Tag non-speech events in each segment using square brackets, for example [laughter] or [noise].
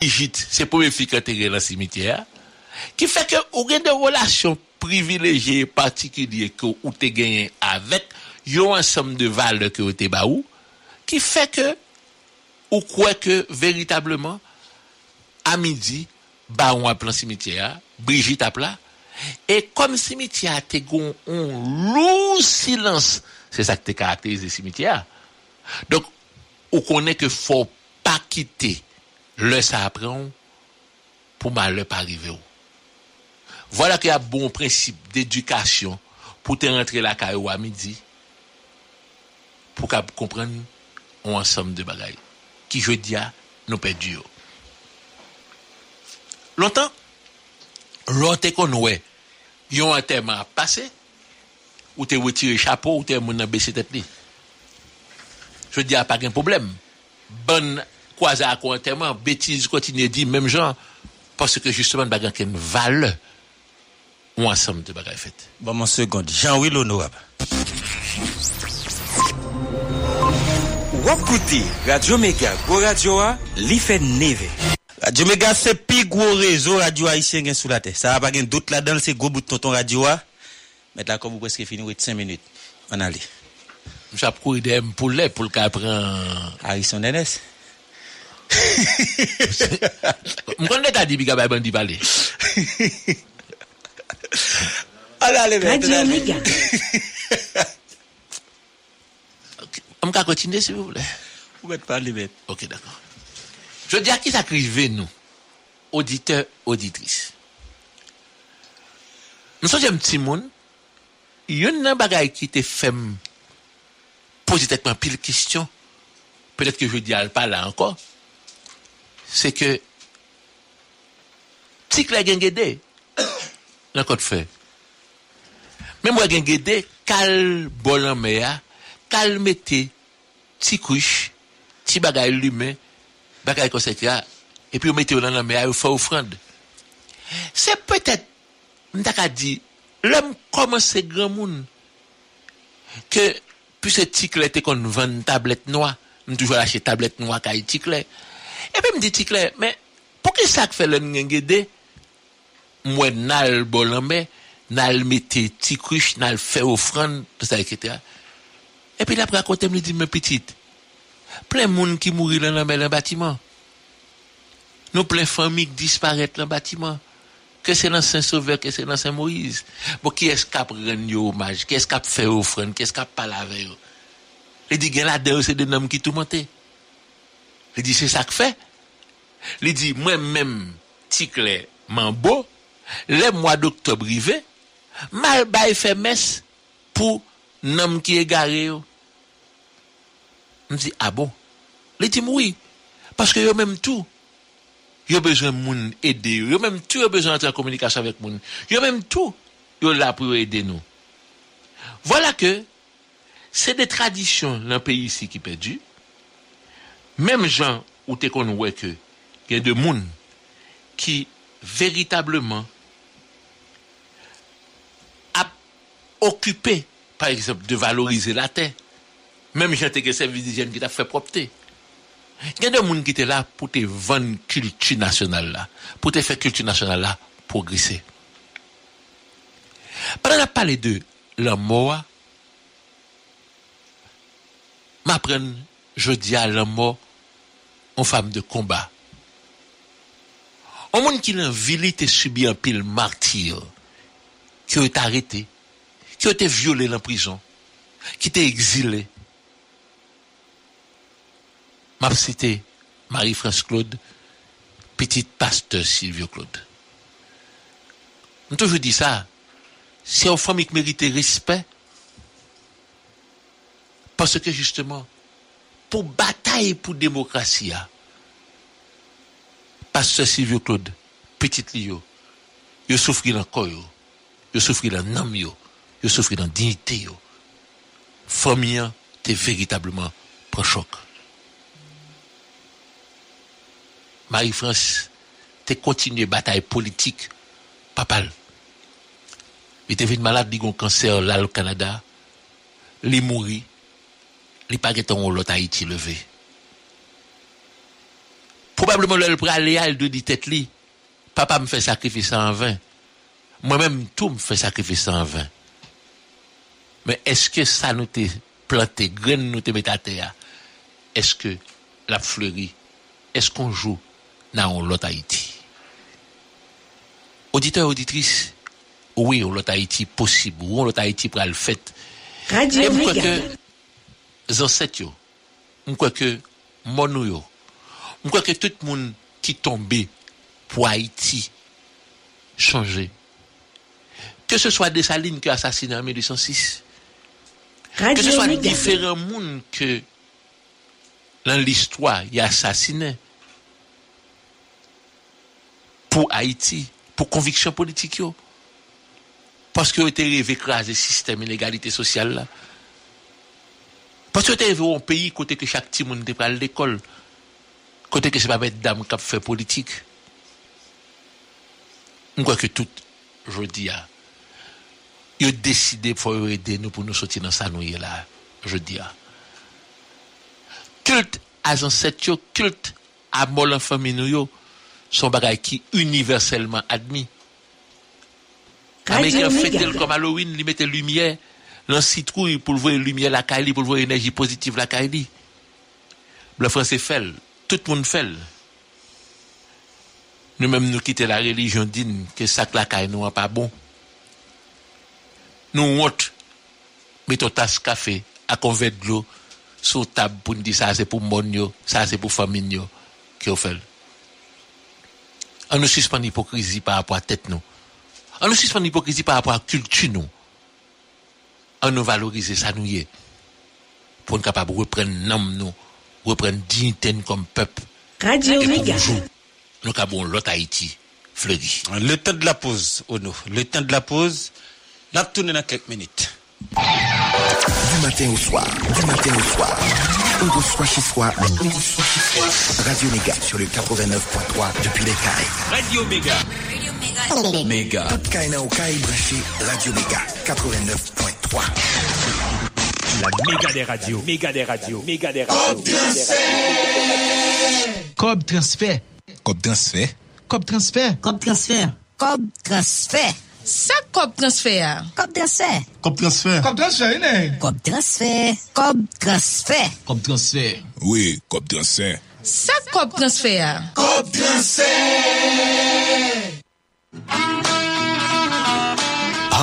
Brigitte, c'est pour fille quand t'es dans le cimetière, qui fait que ou gen de relations privilégiées particulières que ou t'es gagné avec yon ensemble de valeurs que ba ou, qui fait que ou quoi que véritablement à midi ba ou plan cimetière, Brigitte a plat et comme cimetière t'es gon un lourd silence, c'est ça qui te caractérise le cimetière. Donc ou connaît que faut pas quitter le sa apren pou malè pa rive ou. Vwala ki a bon prinsip d'edukasyon pou te rentre la kayo a midi pou ka kompren ou ansam de bagay. Ki je diya nou pe diyo. Lontan, lote kon wè, yon an teman ap pase, ou te wè tire chapo, ou te moun an besi tet li. Je diya pa gen problem. Bon Croisé à quoi enterrement, bêtise continue dit même genre, parce que justement, bagan ken valeur, ou ensemble de bagailles faites. Bon, mon seconde, Jean-Louis l'honorable. Wap koute, Radio Mega, Go Radio a, li fe neve. Radio Mega se pi gwo rezo radio haisyen gen sou la te. Sa va pa gen dout la dan, se go bout tonton radio a. Met la kom ou preske fini wet 5 minutes. An ale. J'ap kou de m pou le, l'ka pran... Harrison Enes. [laughs] Mwen kon deta di biga bay bandi pale [laughs] Radio Mega [laughs] Mwen ka kontine si pou vle Ou met pale met. Ok d'akon Je di a ki sakrive nou Auditeur, auditris Mwen so jem ti moun Yon nan bagay ki te fem Pozitekman pil kistyon Pelet ke je di al pala ankon se ke tik la gen gede, nan kote fe. Men mwen gen gede, kal bolan me ya, kal mette, ti kouch, ti bagay lume, bagay konset ya, epi ou mette ou nan nan me ya, ou fa oufrande. Se petet, mwen tak a di, lèm koman se gran moun, ke, pwese tik le te kon vende tablet noa, mwen toujwa lache tablet noa ka yi tik le, mwen ticle. Et puis me dit ticle, mais, pour que ça fait le ngengede, moi nal bolambe, nal mette ti couche, nal fait offrande, tout ça, etc. Et puis après, à côté, me dit, mes petites, plein de monde qui mourit dans le bâtiment. Nous plein familles qui disparaissent dans le bâtiment. Que c'est dans Saint-Sauveur, que c'est dans Saint-Moïse. Bon, qui est-ce qui a pris hommage? Qui est-ce qui a fait offrande? Qui est-ce qui a parlé avec eux? Il dit, là-dedans, c'est des hommes qui Li di, se sak fe. Li di, mwen men tikle man bo, le mwa doktor brive, mal bay fe mes pou nam ki e gare yo. M di, a bon. Li di mwoui, paske yo menm tou, yo bezwen moun ede yo, yo menm tou yo bezwen ante an komunikasyon vek moun, yo menm tou yo la pou yo ede nou. Vola ke, se de tradisyon nan peyi si ki pedu, Même gens où t'es qu'on voit que il y a de moun qui véritablement occupé, par exemple, de valoriser la terre. Même gens qui service d'hygiène qui t'a fait propreté. Il y a des gens qui étaient là pour te vendre culture nationale là, pour te faire culture nationale là progresser. Pendant qu'on parlé de la mort, je dis à la mort, en femme de combat. Un monde qui ville te subi un pile martyr, qui a été arrêté, qui a été violé en prison, qui a été exilé. M'a cité Marie-France Claude, petite pasteur Sylvio Claude. On toujours dit ça. C'est une famille qui mérite respect. Parce que justement, pour bataille pour démocratie, pasteur Sylvio Claude, petite Lio, il souffre dans le corps, il souffre dans l'âme, il souffre dans la dignité. Famille, t'es véritablement pour choc. Marie-France, t'es continué bataille politique, papal. Il était malade, il a un cancer là au Canada, il est mort, n'est pas en l'autre Haïti levé. Probablement, le à de dit tête li, papa me fait sacrifice en vain. Moi-même, tout me fait sacrifice en vain. Mais est-ce que ça nous t'a planté, graine nous t'a mis à terre? Est-ce que la fleurie, est-ce qu'on joue dans l'autre Haïti? Auditeur, auditrice, oui, l'autre Haïti possible, ou on l'autre Haïti pour le fait. Radio Et zancet yo, moi, que, monou yo, moi, que tout le monde qui tombé pour Haïti, changer. Que ce soit Dessalines qui a assassiné en 1806, que ce soit différents mondes que dans l'histoire il a assassiné pour Haïti, pour conviction politique yo. Parce que était rêvé écraser le système inégalité sociale là. Parce que était rêvé un pays côté que chaque petit monde te à l'école. Côté que c'est pas mettre dame qui fait politique. Je crois que tout, je dis, ah, ils ont décidé pour aider nous pour nous sortir dans ça nous y est là, je dis. ah. Culte à ancêtres, culte à mort en famille nous sont bagaille qui universellement admis. Radio Américain fait Méga. tel comme Halloween, il mettait lumière dans citrouille pour voir lumière la caille, pour voir énergie positive la caille. Le français fait, tout le monde fait. Nous-mêmes, nous quitter la religion digne, que ça que la caille nous pas bon. Nous honte, mettons tasse café, à convert de l'eau, sur table pour nous dire ça c'est pour mon ça c'est pour famille qui fait. On nous suspend l'hypocrisie par rapport à tête nous. On nous suspend l'hypocrisie par rapport à culture nous. On nous valoriser ça nous y est. Pour nous capable de reprendre nom nous, reprendre dignité comme peuple. Radio jouer, nous avons l'autre Haïti fleuri. Le temps de la pause, Ono. Le temps de la pause. N'a tourné dans quelques minutes. Du matin au soir, du matin au soir. On reçoit chez soi, on reçoit chez soi. Radio Méga sur le 89.3 depuis les Cailles. Radio Méga. Méga. Toute Kaina au branché Radio Méga 89.3. La méga des radios, méga des radios, méga des radios. méga. Cob transfert. Kop transfer. Cob transfert. Cob transfert. Cob transfert. Sa kop transfer ya? Kop transfer. Kop transfer. Kop transfer, yene? Kop transfer. Kop transfer. Kop transfer. Oui, kop transfer. Sa kop transfer ya? Kop transfer.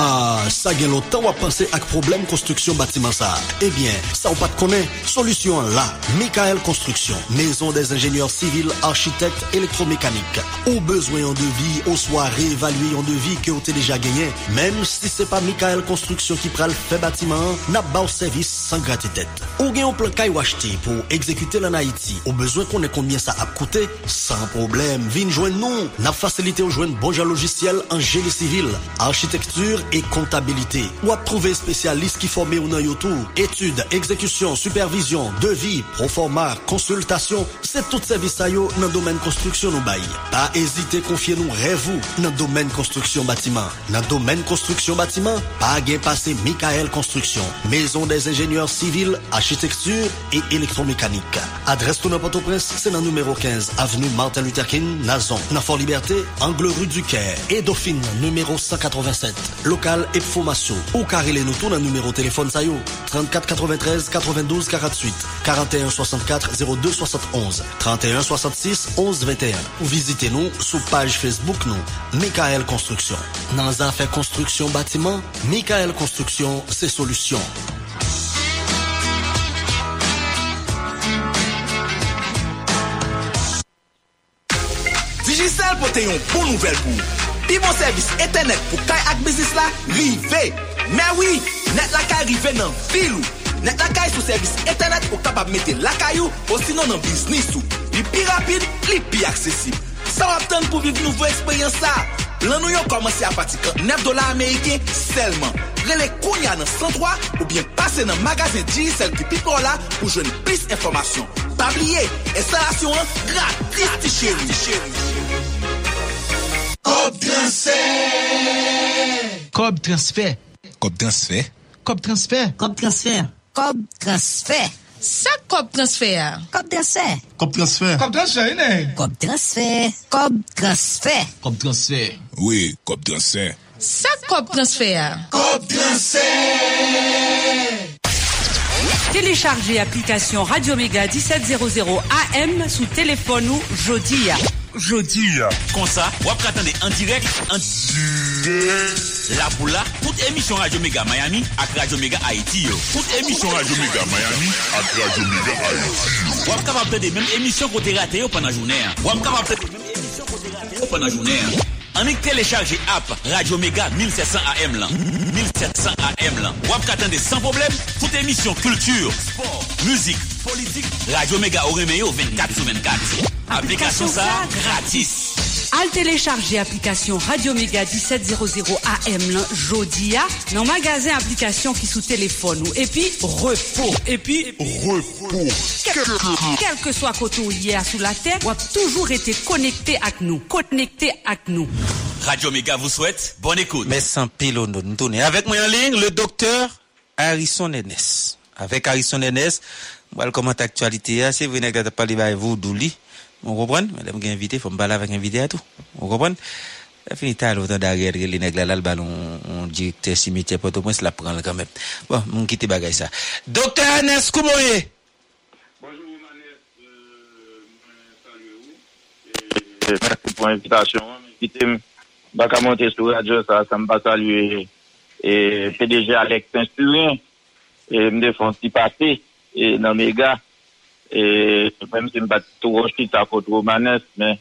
Ah, ça gen longtemps à penser à problème construction bâtiment ça. Eh bien, ça ou pas de connaître, solution là. Michael Construction, maison des ingénieurs civils, architectes, électromécaniques. Ou besoin en devis, ou soit réévaluer en devis que vous avez déjà gagné. Même si c'est pas Michael Construction qui prend le fait bâtiment, n'a pas au service sans gratuité. Ou gen un plan ou acheter pour exécuter l'en Haïti. Ou besoin qu'on ait combien ça a coûté, sans problème. Vin joindre nous, n'a facilité ou joindre bon logiciel en génie civil, architecture et comptabilité. Ou à trouver spécialiste qui formé ou dans YouTube. Études, exécution, supervision, devis, proforma, consultation, c'est tout service à yo dans le domaine construction nous bail. Pas hésiter confier nous rêve dans le domaine construction bâtiment. Dans le domaine construction bâtiment, pas gain passé Michael Construction, maison des ingénieurs civils, architecture et électromécanique. Adresse tout dans Port-au-Prince, c'est dans numéro 15, avenue Martin Luther King, Nazon. Dans Fort Liberté, angle rue du Caire et Dauphine, numéro 187. Local et information ou carrelez nous tout dans le numéro téléphone ça yo 34 93 92 48 41 64 02 71 31 66 11 21 ou visitez-nous sur page Facebook nous Michael Construction. Dans les affaires construction bâtiment, Michael Construction, c'est solution. Digicel pote yon bon nouvel pou. Pi bon servis etenet pou kay ak bizis la, rive. Mè wè, net lakay rive nan vilou. Net lakay sou servis etenet ou kapab mette lakay ou, ou sinon nan biznis ou. Li pi rapide, li pi aksesib. Sa wap ten pou viv nouvo eksperyans sa. Lan nou yon komanse a pati 9 dola Ameriken selman. Rele kounya nan 103 ou bien pase nan magazin Digicel ki pipo la pou jwen plis informasyon. Pabliye, instalasyon an gratis ti chéri. Cob transfert. Cob transfert. Cob transfert. Cob transfert. Cob transfert. Cob transfert. Ça Cob transfert. Cob transfert. Cob transfert. Cob transfert, né? Cob transfert. Cob transfert. Cob transfert. Oui, Cob transfert. Ça Cob transfert. Cob transfert. Téléchargez application Radio Méga 1700 AM sous téléphone ou jodi. Comme ça, wap katande en direct, en La pou la, toute émission Radio Méga Miami ak Radio Méga Haïti yo. Toute émission Radio Méga Miami ak Radio Méga Haïti. Wap kapab tade même émission kote rate yo pendant journée. Wap kapab tade même émission kote rate yo pendant journée. En est téléchargé app Radio Méga 1700 AM lan. 1700 AM lan. Wap katande sans problème, toute émission culture, sport, musique, politique. Radio Méga aurait yo 24 sur 24. Application ça gratis. Al télécharger application Radio Méga 1700 AM lan jodi a nan magasin application qui sous téléphone ou et puis repos et puis repos. Quel, que soit côté ou à sous la terre, ou a toujours été connecté avec nous. Connecté avec nous. Radio Méga vous souhaite bonne écoute. Mais sans pile, nous. Avec moi en ligne, le docteur Harrison Enes. Avec Harrison Enes, moi, le comment actualité, c'est vrai que parlé avec vous, Douli. Mwen kompren, mwen lèm gen invite, fòm bala vek invite a tou. Mwen kompren, la finita loutan da gèd gèd lè nèk lè lal bal, on direkte simitè poto mwen se la pran lè kèmèm. Bon, mwen kite bagay sa. Dokter Anes Koumoye. Bonjour Manes, euh, mwen salye ou. Euh, Mersi pou invitation. Mwen kite baka monte sou radyo sa, sa mba salye PDG Alex Saint-Surin. Mwen defon si pase nan mega. E mwen mse mbat tou rochit sa fotou manes, men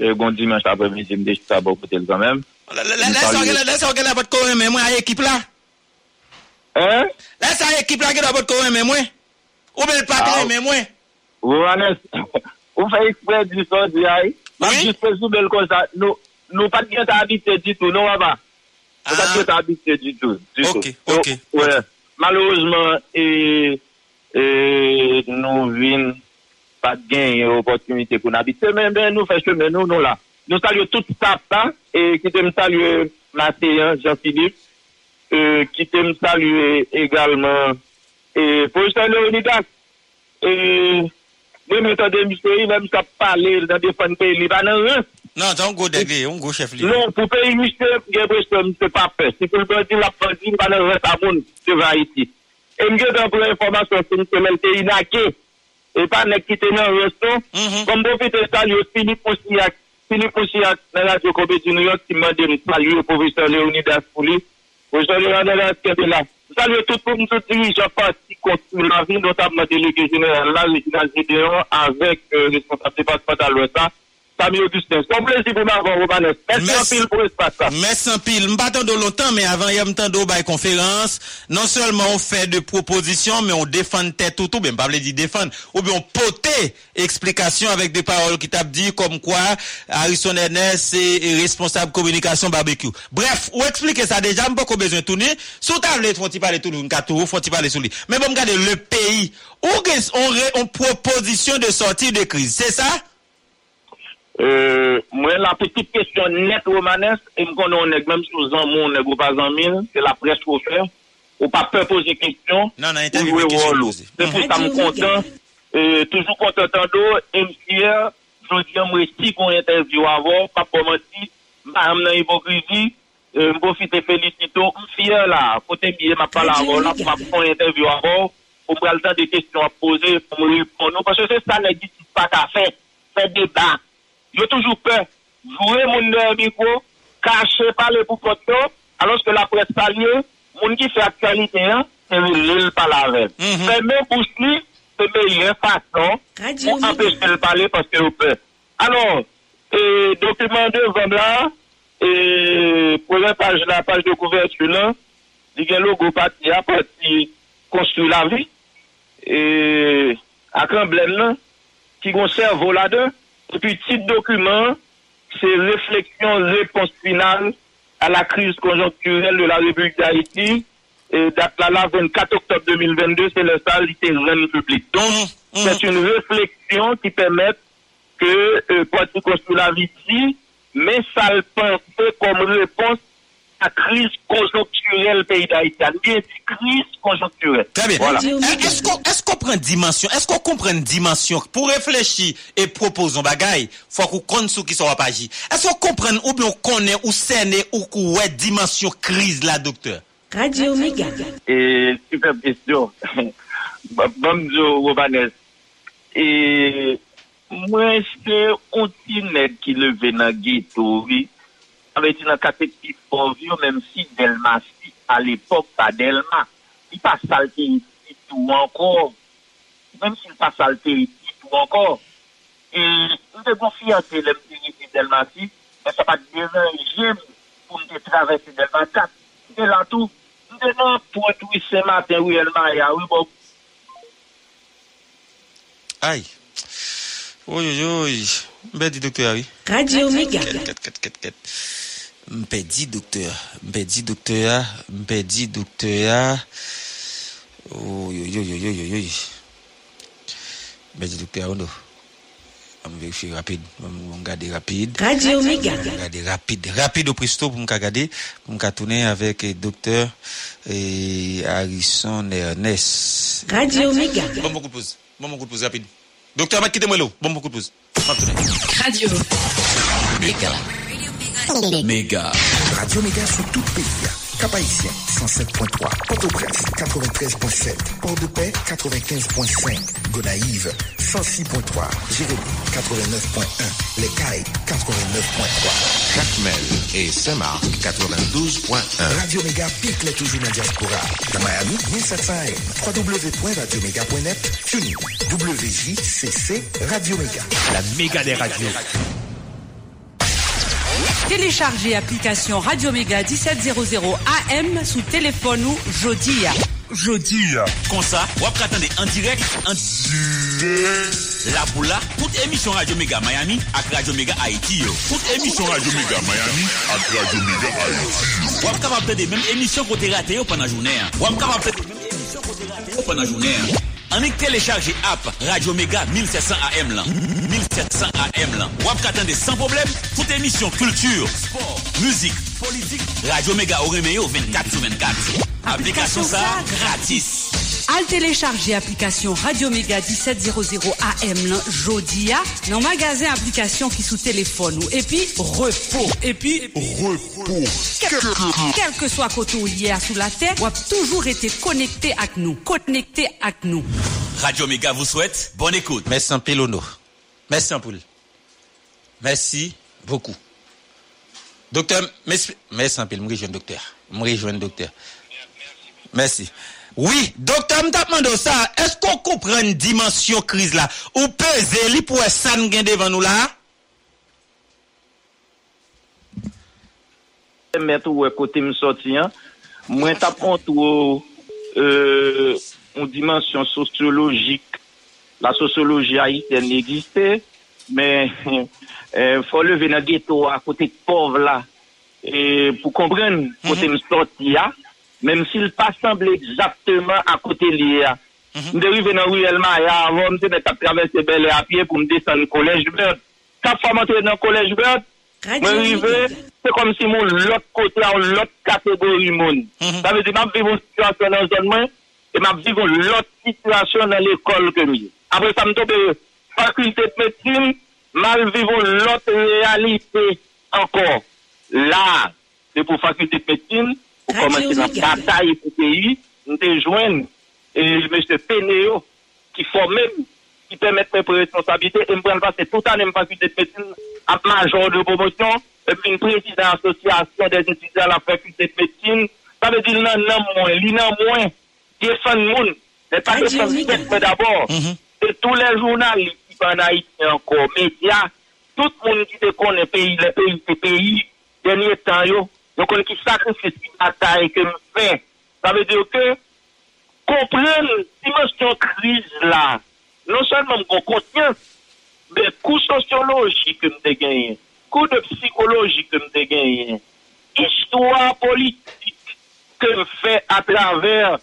yon dimanche apre mwen mse mdech sa bo kote l zanmem. Lè sa gen apot kowen men mwen a ekip la? Eh? Lè sa ekip la gen apot kowen men mwen? Ou bel patre men mwen? Ou manes, ou fe ekspre di son di ay? Mwen jispe sou bel kon sa, nou pat gen ta habite di tou, nou waba? Nou pat gen ta habite di tou. Ok, ok. Malouzman, e... e, nou vin pat gen yon opotunite pou nabite, men ben nou fè cheme nou nou la. Nou salye tout sa pa, e kitem salye Mateyan, Jean-Philippe, e, kitem salye egalman, e Pojtan Leonidas, e mwen mwen tan demisyon, mwen mwen sa pale nan defan pe li banan ren. Nan, tan go degle, on go chef li. Non, pou pe yon misyon, gen Pojtan, mwen se pa pe. Si pou mwen di la pandin, banan ren sa moun, se va iti. Et je donne pour l'information, c'est une semaine. Et pas nek qui te nan resto. Comme profiter saluer Philippe Poussiak. Philippe Poussiak, dans la radio Comédie New York, qui m'a dit de saluer le professeur Léonidas Pouli. Professeur Léonidas qui est là. Saluer tout le monde, tout dirigeant parti contre la vie, notamment délégué général, là, Réginald Gédéon, avec euh, responsable départemental l'Ouest. Samy Augustin. C'est un plaisir pour m'avoir, Romanes. Merci pile pour l'espace. Merci pile. De longtemps, mais avant, il y a bah, conférence. Non seulement on fait de propositions, mais on défend tête tout, tout, ben, pas dire défendre. Ou bien on poter explication avec des paroles qui t'ont dit comme quoi Harrison Ernest est responsable communication barbecue. Bref, ou expliquer ça déjà, m'pas qu'on besoin de tourner. Sous table, faut-il parler tout le monde, faut-il parler sous lui. Mais bon, regardez, le pays, où on, on, proposition de sortie de crise, c'est ça? Euh, mwen la petite kestyon net romanes, e m konon neg, menm sou zan moun neg ou pa zan min, se la pres pou fè, ou pa pe pose kestyon, ou we wolo. Se pou sa m kontan, toujou kontan tan do, m. Siye, jodi m resti kon interview avon, pa pou m ansi, ma am nan hipokrizi, m profite felisito, m. Siye la, pote m biye ma pala avon, la pou ma pou kon interview avon, pou m pral tan de kestyon a pose, pou m repon nou, paswe se sa neg di si pa ka fè, fè debat, Yo toujou pe, joué moun nan mikwo, kache pale pou koto, alos ke la pres palye, moun ki fe aktualite an, se vi lil palaven. Se men bous li, se meye mhm. fason, pou apeshe l pale paske yo pe. Anon, e, dokumen de zon la, e, pou ven page la page de kouvertu la, di gen logo pati apati konstu la vi, akran blen la, ki gonser volade, et puis petit document, c'est réflexion, réponse finale à la crise conjoncturelle de la République d'Haïti, et date là, là, 24 octobre 2022, c'est le salle littéraire public. Donc, c'est une réflexion qui permet que euh, Parti construit la mais ça le pense comme réponse la crise conjoncturelle pays d'Haïti. crise conjoncturelle. Très bien. Voilà. Eh, est-ce qu'on est-ce qu'on prend dimension Est-ce qu'on comprend dimension Pour réfléchir et proposer un bagaille, faut qu'on connaisse ce qui sera pas agi. Est-ce qu'on comprend ou bien on connaît ou sait ou qu'on dimension crise là, docteur Radio Omega. Et super question. [laughs] Bon, Bonjour, Robanes. Et moi, est-ce c'est un qui le veut dans ghetto, oui. Avè ti nan katektif povyo, mèm si Delma si, al epok pa Delma, li pa salte iti tou ankor. Mèm si li pa salte iti tou ankor. E nou de konfiyante lèm ti iti Delma si, mè sa pa devan jem pou mte travesse Delma tat. Mè lan tou, mè de nan pou etou se maten ou elman ya ou bo. Ay! Oyoyoy, bedi doktor awi. Radio Omega. Ket, ket, ket, ket, ket. M'be dit docteur. M'be dit docteur. M'be dit docteur. Oh, yo, yo, yo, yo, yo, yo. M'be dit docteur, on On vérifier rapide. On regarder rapide. Radio Méga. On regarder rapide. Rapide au presto pour me regarder. Pour me tourner avec eh, docteur eh, Harrison Ernest. Radio Méga. Bon, beaucoup de pause. Bon, beaucoup de pause, rapide. Docteur, m'a quitté moi là. Bon, beaucoup de pause. Radio. Méga. Méga. Radio Méga sur tout le pays. Cap Haïtien, 107.3. Port-au-Prince, 93.7. Port-de-Paix, 95.5. Gonaïve, 106.3. Jérémy, 89.1. Les Cailles, 89.3. Jacmel et Saint-Marc 92.1. Radio Méga pique les toujours dans la diaspora. Dans Miami, 1700 AM. www.radioméga.net. TuneIn. WJCC Radio Méga. La méga des radios. Téléchargez application Radio Méga 1700 AM sous téléphone ou Jodia. Jodia. Comme ça, vous attendez en direct, en La pour là, toute émission Radio Méga Miami avec Radio Méga Haïti. yo. Toute émission Radio Méga Miami avec Radio Méga Haïti. Vous êtes capable de même émission côté raté yo pendant la journée. hein. Vous êtes capable de même émission côté raté yo pendant la Anik télécharger app Radio Mega 1700 AM lan. 1700 AM lan. Wap katande sans problème toute émission culture, sport, musique, politique. Radio Mega au 24 sur 24. Application ça gratis. Al télécharger application Radio Méga 1700 AM lan Jodia dans magasin application qui sous téléphone ou et puis repos et puis repos. Quel, quel que soit côté ou hier sous la terre, ou a toujours été connecté avec nous, connecté avec nous. Radio Méga vous souhaite bonne écoute. Merci en Pilono. Merci en poule. Merci beaucoup. Docteur, merci, en pile, rejoindre docteur. Rejoindre docteur. Merci. Oui, docteur m'tapman do sa, esko koupren dimensyon kriz la? Ou peze li pou e san gen devan nou la? Met ou e kote msoti an, mwen tapon tou euh, ou dimensyon sociologik. La sociologi haïtien n'existe, men [laughs] euh, fò leve nan geto a kote pov la. E pou kompren kote mhm. msoti an, Mem si l pa semble exactement akote li ya. Mde rive nan riyelman ya avon, mte net ap travesse bel apye pou mde san kolej bird. Kap fwa mante nan kolej bird, mwen rive, se kom si moun lot kote an lot kategori moun. Mhm. Sa vezi map vivon situasyon nan zon mwen, e map vivon lot situasyon nan l'ekol ke mi. Apre sa mto pe fakulte metim, mal vivon lot realite ankon. La, se pou fakulte metim, commencer la bataille pour le pays, nous te joindre et M. Pénéo, qui forme qui permet de prendre responsabilité, et me prendre passer tout le temps dans la faculté de médecine, à major de promotion, et puis une président de l'association des étudiants à la faculté de médecine, ça veut dire, non, non, moins, li non, moins, défendre le monde, mais pas Radio défendre le mais d'abord, et tous les journalistes qui sont en Haïti encore, médias, tout le monde qui te connaît pays, les pays, ces pays, dernier temps, yo, yo connaît qui sacrifie qui bataille que nous fait. Ça veut dire que, comprendre dimension crise là, non seulement qu'on conscience, mais coup sociologique que nous gagné, coup de psychologie que nous gagné, histoire politique que nous fait à travers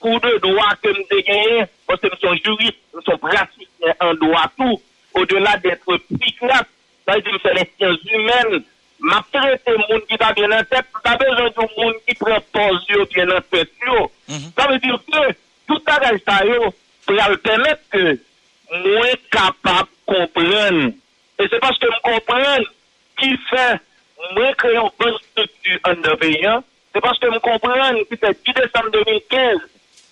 coup de droit que nous gagné, parce que nous sommes juristes, nous sommes praticiens en droit tout, au-delà d'être psychiatre, ça veut dire que les sciences humaines, ma traite moun ki ta bien en tête, ta besoin de moun qui prend yo bien en tête yo. Mhm. Ça veut dire que tout bagage ça yo pour permettre que moins capable comprendre. Et c'est parce que je comprends qui fait moins créer une bonne structure en pays. C'est parce que je comprends que c'est 10 décembre 2015,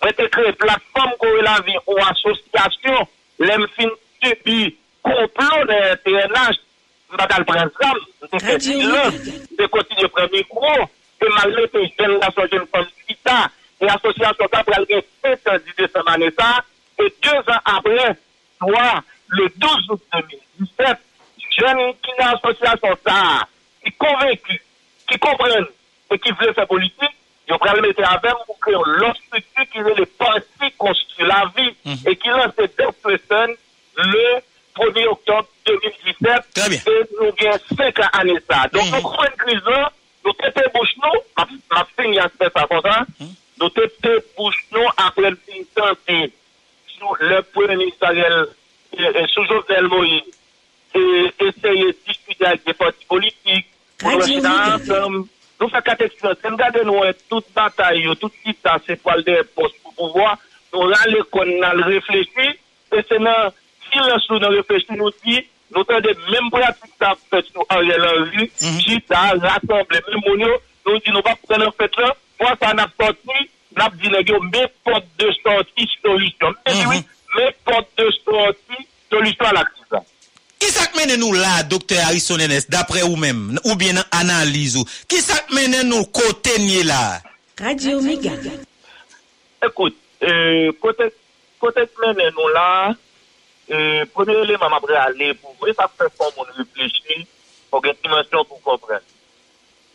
j'ai créé une la Corée ou association, l'MFIN subit complot de TNH Madame Prinzam, de fait Radio silence, de continuer premier micro, et malgré que jeune garçon, jeune femme, Kita, et l'association ça pour aller fait en 10 décembre année ça, et deux ans après, soit le 12 août 2017, jeunes qui dans l'association ça, qui convaincus, qui comprennent et qui veulent faire politique, ils vont le mettre avec pour créer l'autre structure qui est le parti construit la vie et qui lance deux personnes le 1er octobre 2017 et nous avons 5 ans année ça. Donc nous avons une crise là, nous têtons bouche nous, ma, ça comme ça, nous têtons bouche nous après le santé sous le premier ministériel sous Jovenel Moïse. Et essayer de discuter avec des partis politiques. Pour Radio rester ensemble. Nous faisons quatre expériences. Regardez nous, hein, toute bataille, ça, c'est pour des postes pour pouvoir. Nous allons qu'on a réfléchi et c'est dans silence nous réfléchissons nous dit, nous avons des mêmes pratiques ça fait sur Ariel Henry, qui ça rassemble même mounio, nous dit nous pas prendre un fait là, pour ça n'a sorti, n'a dit mes portes de sortie solution. Mais oui, mes portes de sortie solution à la crise. Qui ça que mène nous là, docteur Harrison Enes, d'après vous même, ou bien dans analyse ou? Qui ça que mène nous côté là? Radio Méga. Écoute, euh, côté, côté mène nous là, E, Premye eleman apre ale pou vwe sa fè fò moun reflechi pou gen dimensyon pou kompren.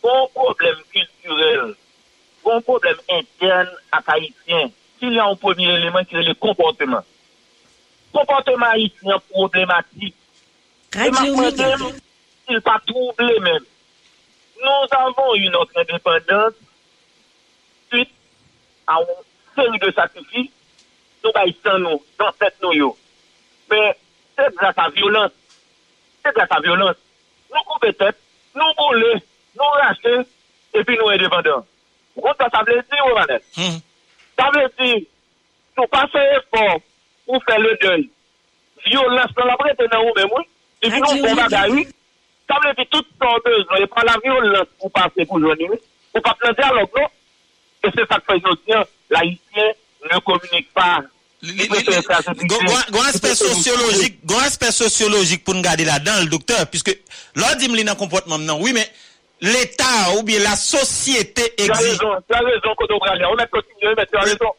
Bon problem kulturel, bon problem intern ak Haitien, si li an premye eleman ki le komporteman. Komporteman Haitien problematik. Radyo Migel. Il pa trouble men. Nou avon yon notre indépendance suite a ou seri de sakrifis nou ba yi san nou, dans set nou yo. men, se grasa violans, se grasa violans, nou koupe tet, nou boule, nou rache, epi nou e devandan. Ou konta sa vle di ou manet? Sa hmm. vle di, nou pase efor, ou fe le dèl, violans nan la brete nan ou men moun, epi nou pou bagay, sa vle di tout son dèl, nou e pa la violans pou pase pou jouni, ou pa plan diyalog nou, e se sa kwe jouni, la isye ne komunik pa, Gon asper sociologik pou nou gade la dan l doktor, piske lor dim li nan komportman nan, oui men, l'Etat ou bien la sosyete exige.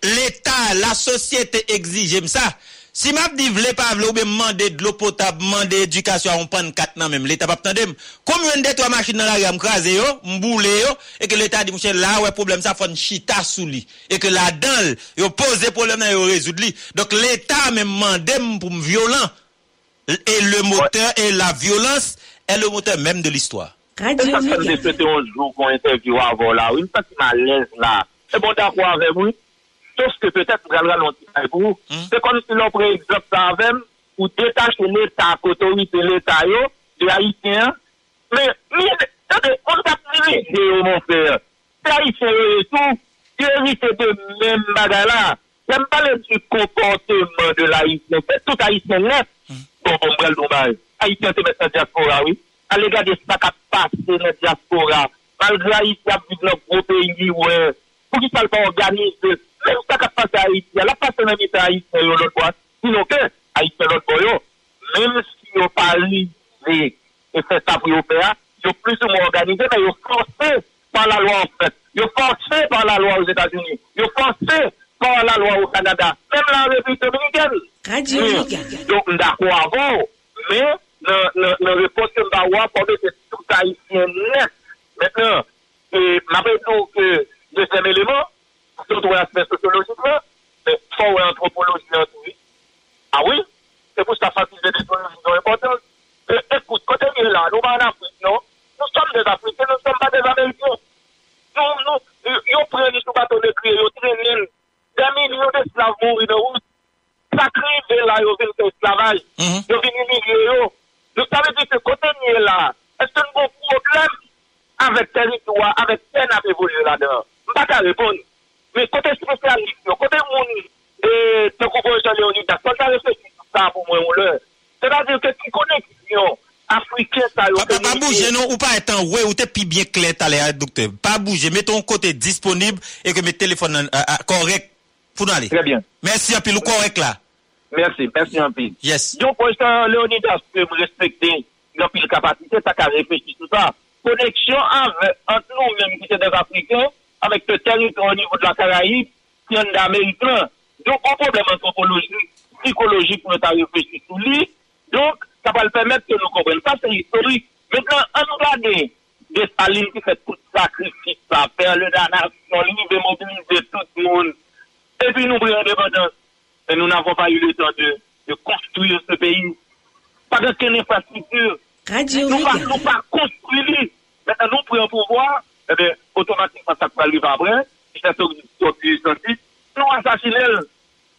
L'Etat, la sosyete exige, jèm sa. Si map di vle pa vle ou be mande dlo potab, mande edukasyon, on pan kat nan menm, l'Etat pap tandem. Kom yon de to a machin nan la ram kraze yo, mboule yo, e ke l'Etat di mouche la we problem sa fon chita sou li. E ke la dan yo pose problem nan yo rezoud li. Dok l'Etat menm mandem pou m violent. Et le moteur, ouais. et la violence, est le moteur même de l'histoire. Radio Mega. C'est ça que j'ai souhaité un jour qu'on interviewe avant là. Une fois qu'il m'a l'aise là, c'est bon d'accord avec vous Sauf que peut-être vous allez ralentir pour vous. C'est comme si l'on prend exemple ça avec ou détacher l'État, l'autorité de l'État, de Haïtiens. Mais, on ne va plus léger, mon frère. C'est Haïtien et tout. Tu hérites de même bagarre J'aime pas le du comportement de l'Haïtien. C'est tout Haïtien net. Bon, bon, brel dommage. Haïtien, c'est maintenant diaspora, oui. À l'égard de ce qui a passé dans la diaspora, malgré Haïti a vu dans gros pays, ouais, pour qu'il ne pas organiser, même ça qui passe à Haïti, la passe dans l'État Haïti, l'autre fois, sinon même si on parle et fait ça pour faire, ils plus ou moins organisé, mais ils forcé par la loi en fait. Ils forcé par la loi aux États-Unis. Ils forcé par la loi au Canada. Même la République dominicaine. Radio mais dans la réponse que je vais avoir, pour que tout haïtien net. Maintenant, et m'appelle donc que deuxième élément, Sot wè aspe sociologikman, fò wè antropologi antoui. A wè, se pou sa fakize de ton vizyon important. Ekout, kote mi la, nou ba an Afrik, non? Nou som des Afrike, nou som ba des Amerikyon. Nou, nou, yo preni sou baton de kriye bouger, non, ou pas être ouais, ou t'es plus bien clair, t'as l'air, docteur. Pas bouger, mets ton côté disponible et que mes téléphones euh, euh, correct pour nous aller. Très bien. Merci, un peu, le correct là. Merci, merci un peu. Yes. Donc, pour l'instant, Léonidas peut me respecter, a pile capacité, ça qu'à réfléchir sur ça. Connexion avec, entre nous-mêmes, qui sommes des Africains, avec le territoire au niveau de la Caraïbe, qui est d'Américains. Donc, un problème anthropologique, psychologique pour nous réfléchir sur lui. Donc, ça va le permettre que nous comprenions. Ça, c'est historique. Maintenant, on regarde des Staline qui fait tout sacrifice, ça, faire le damnation, lui, veut mobiliser tout le monde. Et puis, nous prenons l'indépendance. Et nous n'avons pas eu le temps de, de construire ce pays. Pas de quelle infrastructure. Radio nous nous pas construire. Maintenant, nous prenons pouvoir, eh bien, automatiquement, ça peut arriver après. C'est sorti. Nous assassinons.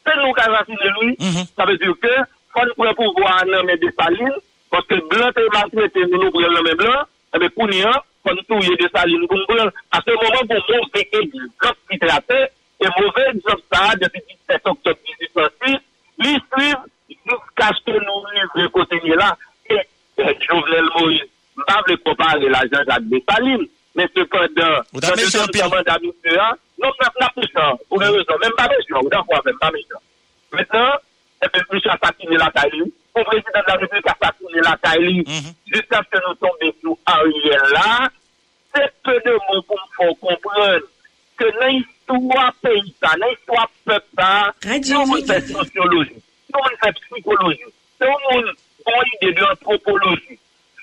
C'est nous qui assassinons lui. Ça veut dire que, quand nous prenons pouvoir nommer des salines, parce que blanc et maltraité, nous nous prenons le même blanc, eh bien, pour nous, quand nous touillons des salines, nous prenons, à ce moment, pour mauvais exemple qui traitait, et mauvais exemple ça, depuis 17 octobre 1806, les suivent jusqu'à ce que nous arrivions continuer là. Et, et Jovenel Moïse, pas comparer la Jean-Jacques Dessalines, mais cependant, Vous avez méchant, Pierre. hein. non, pas pas méchant, pour des raisons, même pas méchant, d'accord, même pas méchant. Maintenant, et puis, M. assassiné la Kaili, le président de la République a assassiné la Kaili, jusqu'à ce que nous tombions sur Ariel là, c'est peu de mots pour me faire comprendre que dans l'histoire pays, dans l'histoire peuple, Radio nous, on fait sociologie, nous, on fait psychologie, nous, on a une idée de l'anthropologie,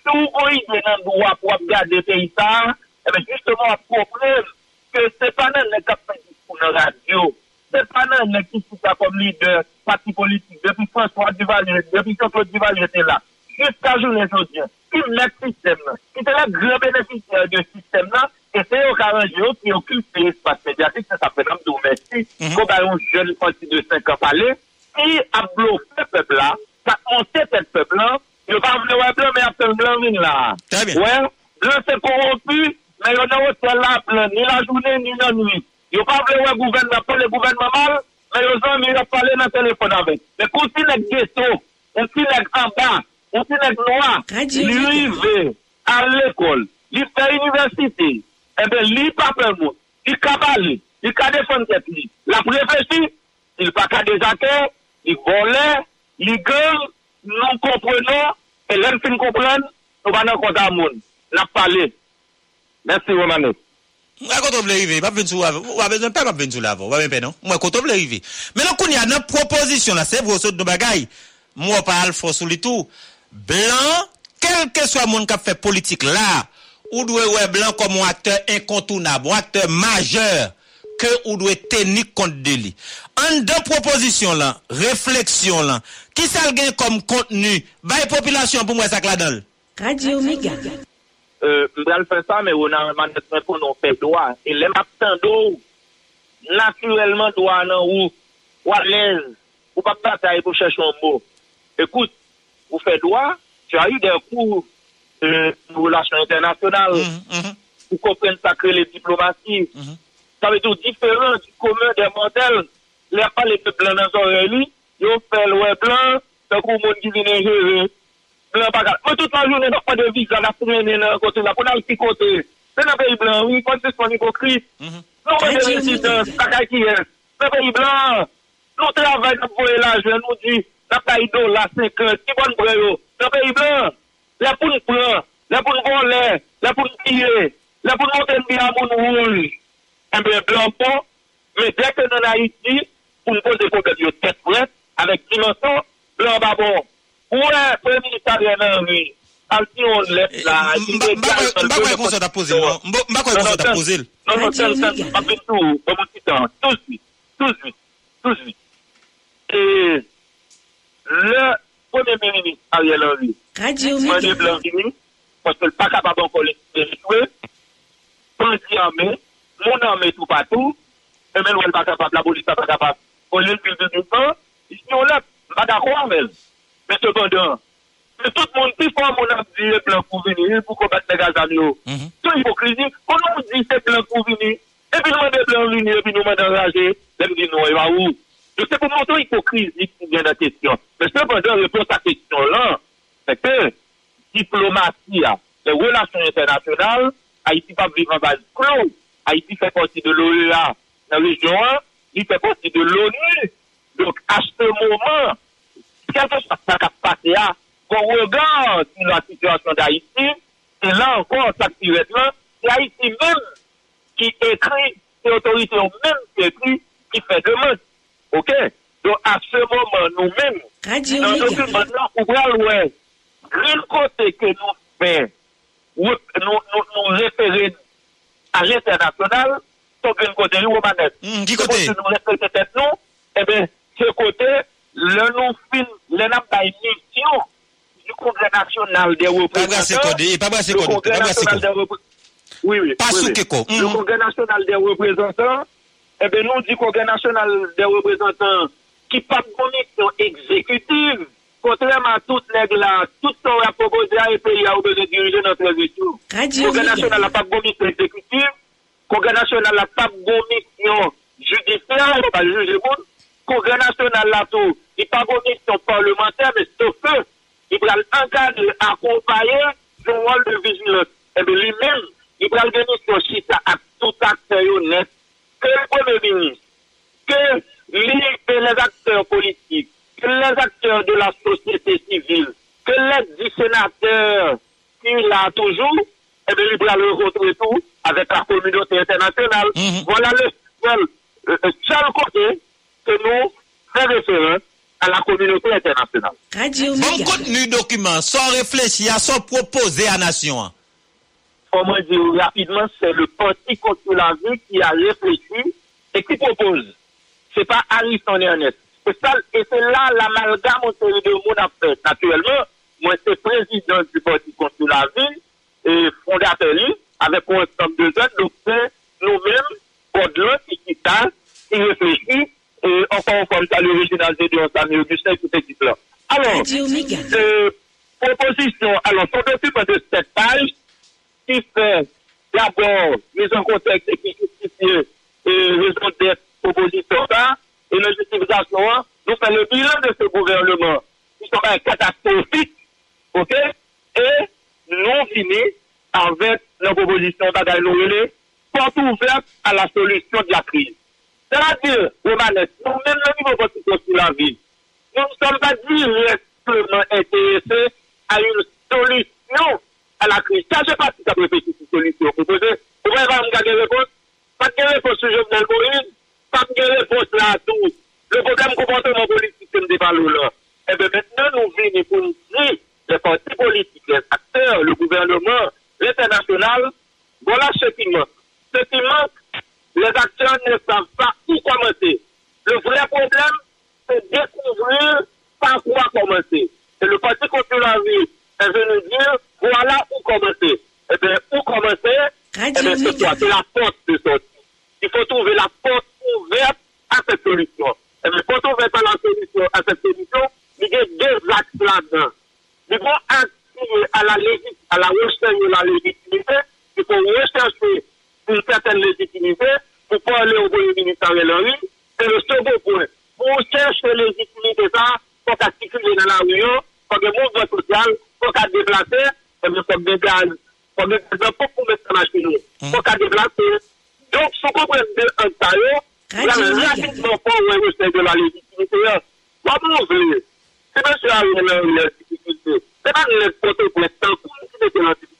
nous, on a une idée d'un droit pour regarder le pays, ça, eh bien, justement, on comprend que c'est pas dans le cap de discours c'est pas le qui sont comme leader, parti politique, depuis François Duvalier, depuis Jean-Claude Duvalier était là, jusqu'à aujourd'hui, qui met le système là, qui est le grand bénéficiaire du système là, et c'est au carré qui occupe l'espace médiatique, ça s'appelle Amdou Messi, comme un jeune parti de 5 ans parler, qui a bloqué le peuple là, ça a monté ce peuple là, il va pas vouloir blanc, mais il a fait blanc vine là. Très bien. Ouais, blanc c'est corrompu, mais il n'y a pas là, blanc, ni la journée, ni la nuit. Il n'y a gouvernement, pas le gouvernement mal, mais les hommes, ont parlé dans le téléphone avec. Mais quand il est ghetto, on s'y est bas, on s'y est noir, lui Méga. arrive à l'école, il fait université, eh bien, lui pas peur, il cabale, il ka défendre tête li. La réfléchir, il pas qu'à des acteurs, il volait, il gueule, nous comprenons, et l'un fin comprendre, nous va dans le compte à monde. N'a parlé. Mwen koto vle rive, mwen ven sou avon. Mwen ven pe, mwen ven sou avon. Mwen ven pe non. Mwen koto vle rive. Menon koun ya nan proposisyon la, se vrosot nou bagay. Mwen pa al fosou li tou. Blan, kelke swa moun kap fe politik la, ou dwe we blan komon akteur inkontounab, ou akteur majeur, ke ou dwe tenik kont de li. An dan proposisyon lan, refleksyon lan, ki sal gen kom kontenu, bay populasyon pou mwen sak la dol. Radio Mega. mbral fè sa, mè ou nan man netmen kon nou fè doa. E lèm ap tan do ou, naturelman doa nan ou, ou alèz, ou pa patay pou chèch yon mò. Ekout, ou fè doa, tu a yu den kou euh, nou lachan internasyonal, mm -hmm. ou kompren sakre le diplomati. Mm -hmm. Sa vè tou diferent du komè de mantel, lè pa le pe blan nan zon rè li, yo fè lwè blan, tan kou moun di vinen jè rè. Mais toute la journée, on pas de visa, on a traîné dans le côté là, on a le petit côté. Se nan peyi blan, oui, kon se son hipokrit. Nou mwen de residans, takay ki yon. Nan peyi blan, nou travay nan pou elajen, nou di, nan peyi do la 50, ki bon breyo. Nan peyi blan, la pou nou la pou nou volè, la pou nou pire, la pou nou monten bi a moun wouj. Mbe blan pou, men dek nan Haiti, pou nou pose konket yo tet fret, avek dimension, blan babon. Ouè, premilitaryen nan wè, al ti yon lep la, Mba kwen kon sa da pose lè, mba kwen kon sa da pose lè. Non, non, ten, ten, mba kwen tou, mba moun titan, touz vit, touz vit, touz vit. E, le, premilitaryen nan wè, mwen de blan vini, mwen se l pa kapabon kon lè, mwen di anme, moun anme tou patou, mwen wè l pa kapab, la boli sa pa kapab, kon lè l bil de dupan, yon lep, mba da kwa anmel. Men sepandan, men tout moun pi fwa moun ap di e plan pou vini, pou kombat le gazan yo. Sou hipokrizi, kon nou di se plan pou vini, e pi nou mwen de plan vini, e pi nou mwen enraje, lem di nou, e va ou? Je se pou mouton hipokrizi ki vyen da kesyon. Men sepandan, repons sa kesyon lan, se ke, diplomati ya, le relasyon internasyonal, Haïti pa vivan base clou, Haïti fè parti de l'OEA nan region 1, il fè parti de l'ONU, donc à ce moment, quelque chose ça a passé là, qu'on regarde la situation d'Haïti, et là encore, ça qui est là, c'est Haïti même qui écrit, c'est l'autorité même qui écrit, qui fait demande. OK? Donc à ce moment, nous-mêmes, dans le document, l'ouest, grille côté que nous faisons, nous, nous, nous, référer à l'international, son grille côté, nous, Romanet. Qui côté? nous respectons tête nous, eh bien, ce côté, le nou fin, le nan bay misyon du Kongre National de Representant. Oui, oui. Le Kongre National de Representant, ebe nou di Kongre National de Representant ki pa konisyon ekzekutiv, kontreman tout neg la, tout son rapopoze a epè ya ou beze dirije nan transitou. Kongre National la pa konisyon ekzekutiv, Kongre National la pa konisyon judisyon, pa juje moun, Congrès national là tout, il pas de mission parlementaire, mais sauf que, il va encadrer, accompagner le rôle de vigilance. Et bien lui-même, il va venir sur chita à tout acteur honnête, que le premier ministre, que les, acteurs politiques, que les acteurs de la société civile, que les dix sénateurs qui l'a toujours, eh bien, il va le retrouver tout avec la communauté internationale. Voilà le seul, euh, euh, seul côté nous faisons référence à la communauté internationale. Radio Bon contenu document, sans réfléchir, sans proposer à nation. comment dire rapidement, c'est le parti contre la vie qui a réfléchi et qui propose. C'est pas Harrison Ernest. C'est ça, et c'est là l'amalgame entre les deux mondes a fait. Naturellement, moi, c'est président du parti contre la vie et fondateur, lui, avec un ensemble de jeunes, donc c'est nous-mêmes, au-delà, qui qui tâche, qui réfléchit, et ça l'originalité de Anthony Augustin, tout cette équipe-là. Alors, Radio Méga. euh, fòk de gaz, fòk de gaz, fòk pou mè sa machin nou, mm. fòk a deplase. Donk sou kon prez de an tayo, la mè rapidman fòk wè mè se de la legitimite yo. Wap moun vle, se mè se a yon mè yon lè difficulté, se mè yon lè pote pou mè tan pou mè se de la difficulté.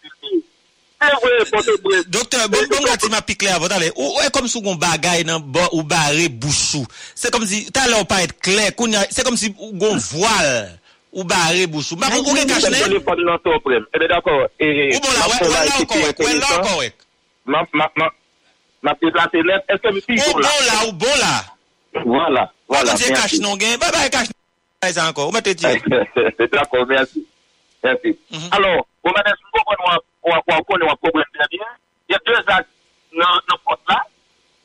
Doktor, bon, bon gati ma pikle avon talè, ou e kom sou kon bagay nan bo ou bare bouchou, se kom si talè ou pa et kler, se kom si kon voal. ou barré bouche. Bah, on est caché. Le téléphone dans ton problème. Eh bien, d'accord. Et, ou bon, là, ouais, là, correct. Ouais, là, correct. Ma, ma, ma, ma déplacé l'aide. Est-ce que je suis bon? Ou bon là, ou bon là. Voilà, voilà. On dit cache non gain. Bah, bah, cache non encore. Ou va te dire. D'accord, merci. Merci. Mhm. Alors, on va dire, on va connaître un problème très bien. Il y a deux actes dans le poste là.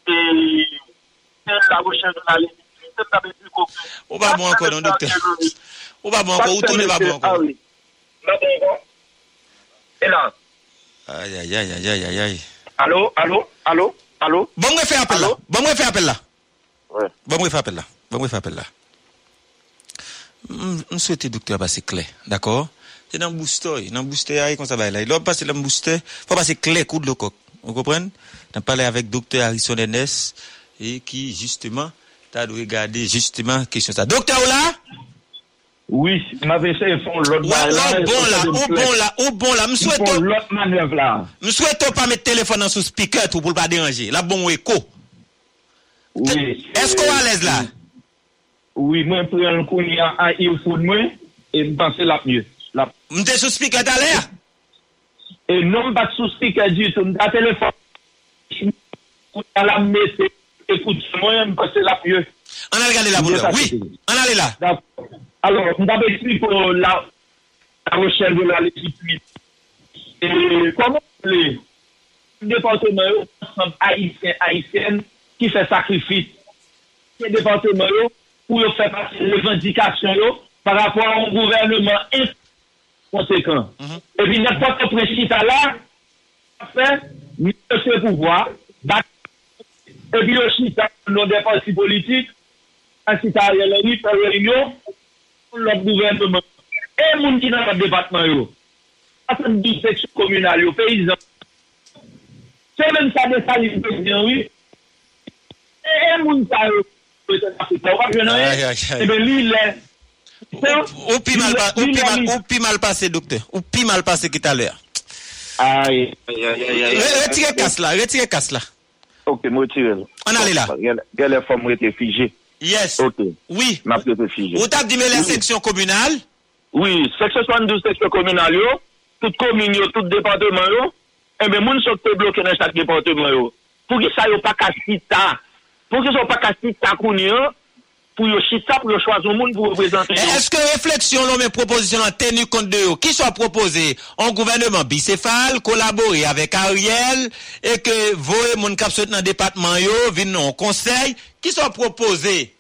Et, c'est la recherche de la limite. Ou pas bon encore, non, docteur. Ou pa bon kon, ou tou ne pa bon kon. Mwen bon kon. E la. Ay, ay, ay, ay, ay, ay. Alo, alo, alo, alo. Bon mwen fè apel la. Bon mwen fè apel la. Bon mwen fè apel la. Bon mwen fè apel la. Mwen souwete doktor basi kle, d'akor? Se nan booster, nan booster ay kon sa bay la. Lò pase lan booster, fò pase kle kou de lo kok. Ou kompren? Nan pale avèk doktor Harrison Enes, e ki, justeman, ta dwe gade, justeman, kesyon sa. Doktor ou la? Oui, m'avè se fon lòt manèv la. Ou bon la, ou bon la, m'souèto... Fon lòt manèv la. M'souèto pa mè telefon nan sou speaker tou pou l'pa deranje. La bon wè ko. Oui. Esko alèz la? Oui, mwen pou yon kouni an a yon foun mwen, e m'pansè la p'mye. M'te sou speaker talè? E non bat sou speaker di, sou mda telefon. Kouni an la mè se, ekout mwen, m'pansè la p'mye. An alè gade la pou lè, oui. An alè la. Dap. Alors, mwen ap ekspliko la rochelle de la législation. Et comment le département yo, ensemble haïtien, haïtienne, ki fè sakrifit. Se département yo, pou yo fè pati revendikasyon yo, par rapport an gouvernement inconséquent. Mhm. Et puis, nèk pa te prechita la, fè, mwen se pouvoi, bak, et puis yo chita, nou de parti politik, an chita yon lèri, par yon yon, lop gouvernement, e moun ki nan ap depatman yo, asan di seksyon komunal yo, peyizan, se men sa de sa li prezident yo, e, e moun sa yo, ebe e li le, ou pi mal pase dokte, ou pi mal pase ki taler. Aye, aye, aye, aye. Retire kas la, retire kas la. Ok, mou retire la. An ale la. Gè le fòm rete fije. Yes. Ok. Oui. M'a préféré. Ou avez dit mais la section communale? Oui, section 72, section communale, yo, toute commune, yo, tout département, yo, eh bien, moun sont bloqués dans chaque département, yo. Pour qu'ils ne yo? pas cassita, pour qu'ils ne soient pas cassita, qu'on pou yo chita, pou yo chwazon moun pou reprezenten yo. Eske refleksyon lò men proposisyon an tenu kont de yo? Ki so proposé an gouvernement bicefal, kolabori avèk Ariel, e ke voe moun kapsot nan depatman yo, vin nan konsey, ki so proposé?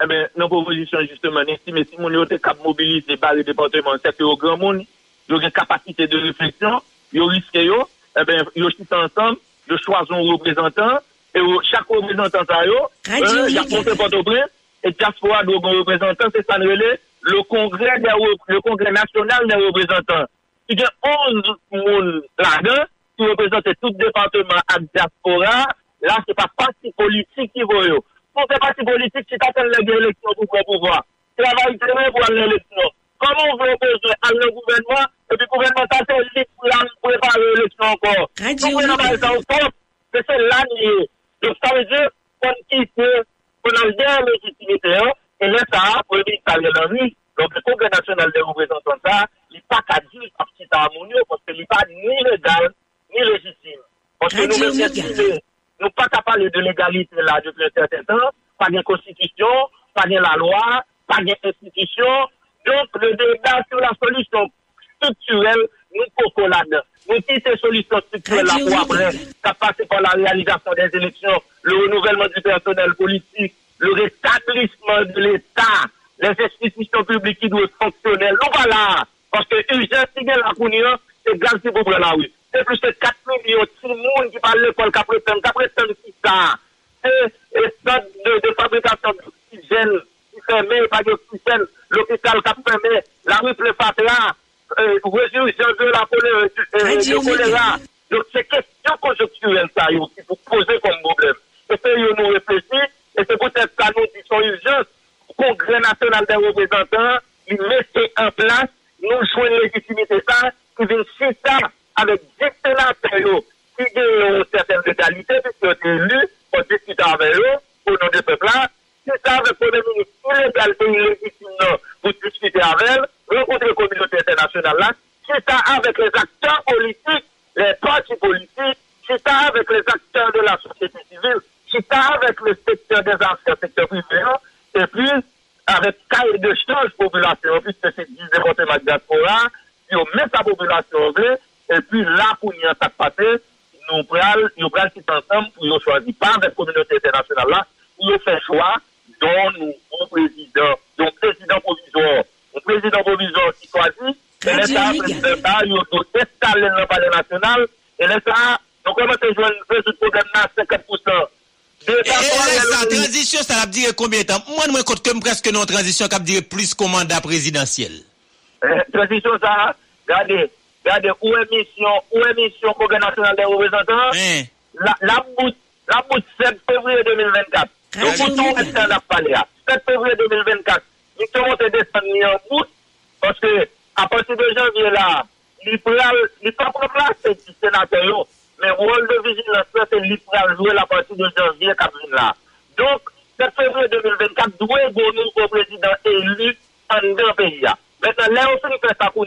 Eh ben, nan proposisyon justement, nesti mesi moun yo te kap mobilize bari departement sepe yo gran moun, yo gen kapasite de refleksyon, yo riske yo, eh ben, yo chita ansam, yo chwazon reprezentant, e yo chak reprezentant a yo, euh, yo chak monsen pote prez, et diaspora doit un représentant, c'est ça le relais, le congrès des le congrès national des représentants. Il y a 11 moun là-dedans, qui représentent tout département à diaspora, là, c'est pas parti politique qui vaut yo. Pour faire parti politique, c'est attendre l'élection pour pouvoir. Travail très pour l'élection. Comment on veut opposer à le gouvernement, et puis le gouvernement, c'est libre pour préparer l'élection encore. Donc, on a Ligue. ça mais c'est l'année. Donc, ça veut dire qu'on quitte, qu'on a bien légitimité, hein, et ça, pour le Ariel Henry, donc le Congrès national des représentants, ça, il n'est pas qu'à dire petit harmonieux, parce qu'il n'est pas ni légal, ni légitime. Parce que nous, nous pas qu'à parler de légalité là depuis un certain temps, pas de constitution, pas de la loi, pas d'institution. Donc, le débat sur la solution structurelle, nous coco là-dedans. Nous solution structurelle là pour après, ça passe par la réalisation des élections, le renouvellement du personnel politique, le rétablissement de l'État, les institutions publiques qui doivent fonctionner. Nous voilà. Parce que urgence, si la c'est grave si vous prenez la rue. C'est plus de 4 millions de monde qui parlent de l'école, qui prétendent, qui prétendent qui ça. Et ça de, de fabrication d'oxygène qui fermé, pas d'oxygène, l'hôpital qui fermé, la rue Plefatra, résurrection de la choléra. euh. Donc, c'est question conjoncturelle, ça, qui vous posez comme problème. Yo, nous réfléchir, et c'est peut-être ça, nous, qui sont urgences. Congrès national des représentants, ils mettent en place, nous jouons une légitimité, ça, qui vient chita avec 10 sénateurs, qui ont une certaine égalité, puisqu'ils ont élus, pour discuter avec eux, au nom de peuple-là, c'est ça avec le Premier ministre illégal et illégitime non, pour discuter avec elle, rencontrer la communauté internationale là, c'est ça avec les acteurs politiques, les partis politiques, c'est ça avec les acteurs de la société civile, avec le secteur des affaires, secteur privé, et puis avec cahier de change population, puisque c'est 10 départements de diaspora, puis on met sa population en vrai, et puis là, pour y en passer, nous prenons, tout ensemble pour nous choisir, pas avec la communauté internationale là, pour faire choix, dont nous, un président, donc président provisoire, un président provisoire qui choisit, et l'État, président, il faut installer le palais national, et l'État, nous commençons à jouer résoudre le problème là, 50%. Ça, transition, ça va dire combien de temps? Moi, je compte comme presque non transition qui va dire plus qu'un mandat présidentiel. Eh, transition, ça, regardez, regardez, où est mission, où est mission Congrès national des représentants? La, la bout, la bout 7 février 2024. Donc, tout rester dans la palais, 7 février 2024, nous sommes descendre en bout, parce que, à partir de janvier là, il n'est pas pour placer du sénateur, mais rôle de vigilance, c'est lui pour jouer la partie de janvier, Catherine là. Donc, 7 février 2024, doit avoir nouveau président élu en deux pays. Maintenant, là, finit faire ça, nous,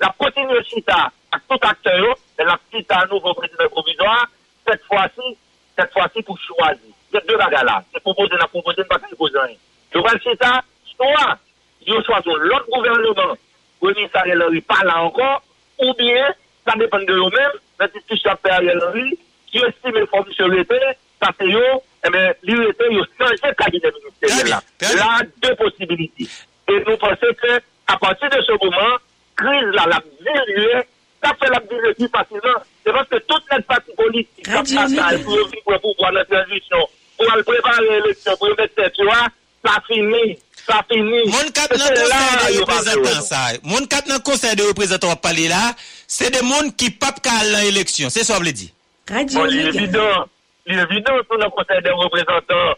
la continue chita à tout acteur, et la chita à nouveau président provisoire, cette fois-ci, cette fois-ci pour choisir. C'est deux bagages là. C'est proposer, la proposer, pas proposer rien. Le chita, soit, ils choisissent l'autre gouvernement, le ministre Ariel Henry pas là encore, ou bien, ça dépend de eux-mêmes, men ti touche apè a yè lori, ki yo si men komisyon rete, sa se yo, e men li rete yo chanje kabine ministeriel la. La, de posibiliti. E nou pense ke, a pati de se mouman, kriz la la dirye, sa fe la dirye ki pasivan, se vanske tout net pati politik, sa pasal pou yo vi pou pou pou an la transisyon, pou al prepare l'eleksyon, pou yo mette se tua, sa fini. Sa fini. Moun kat nan konsey de reprezentant sa. Moun kat nan konsey de reprezentant wap pale la, c'est des gens qui papent qu'à l'élection. C'est ça, vous voulez dire? Bon, il est évident, il est évident, sur le conseil des représentants,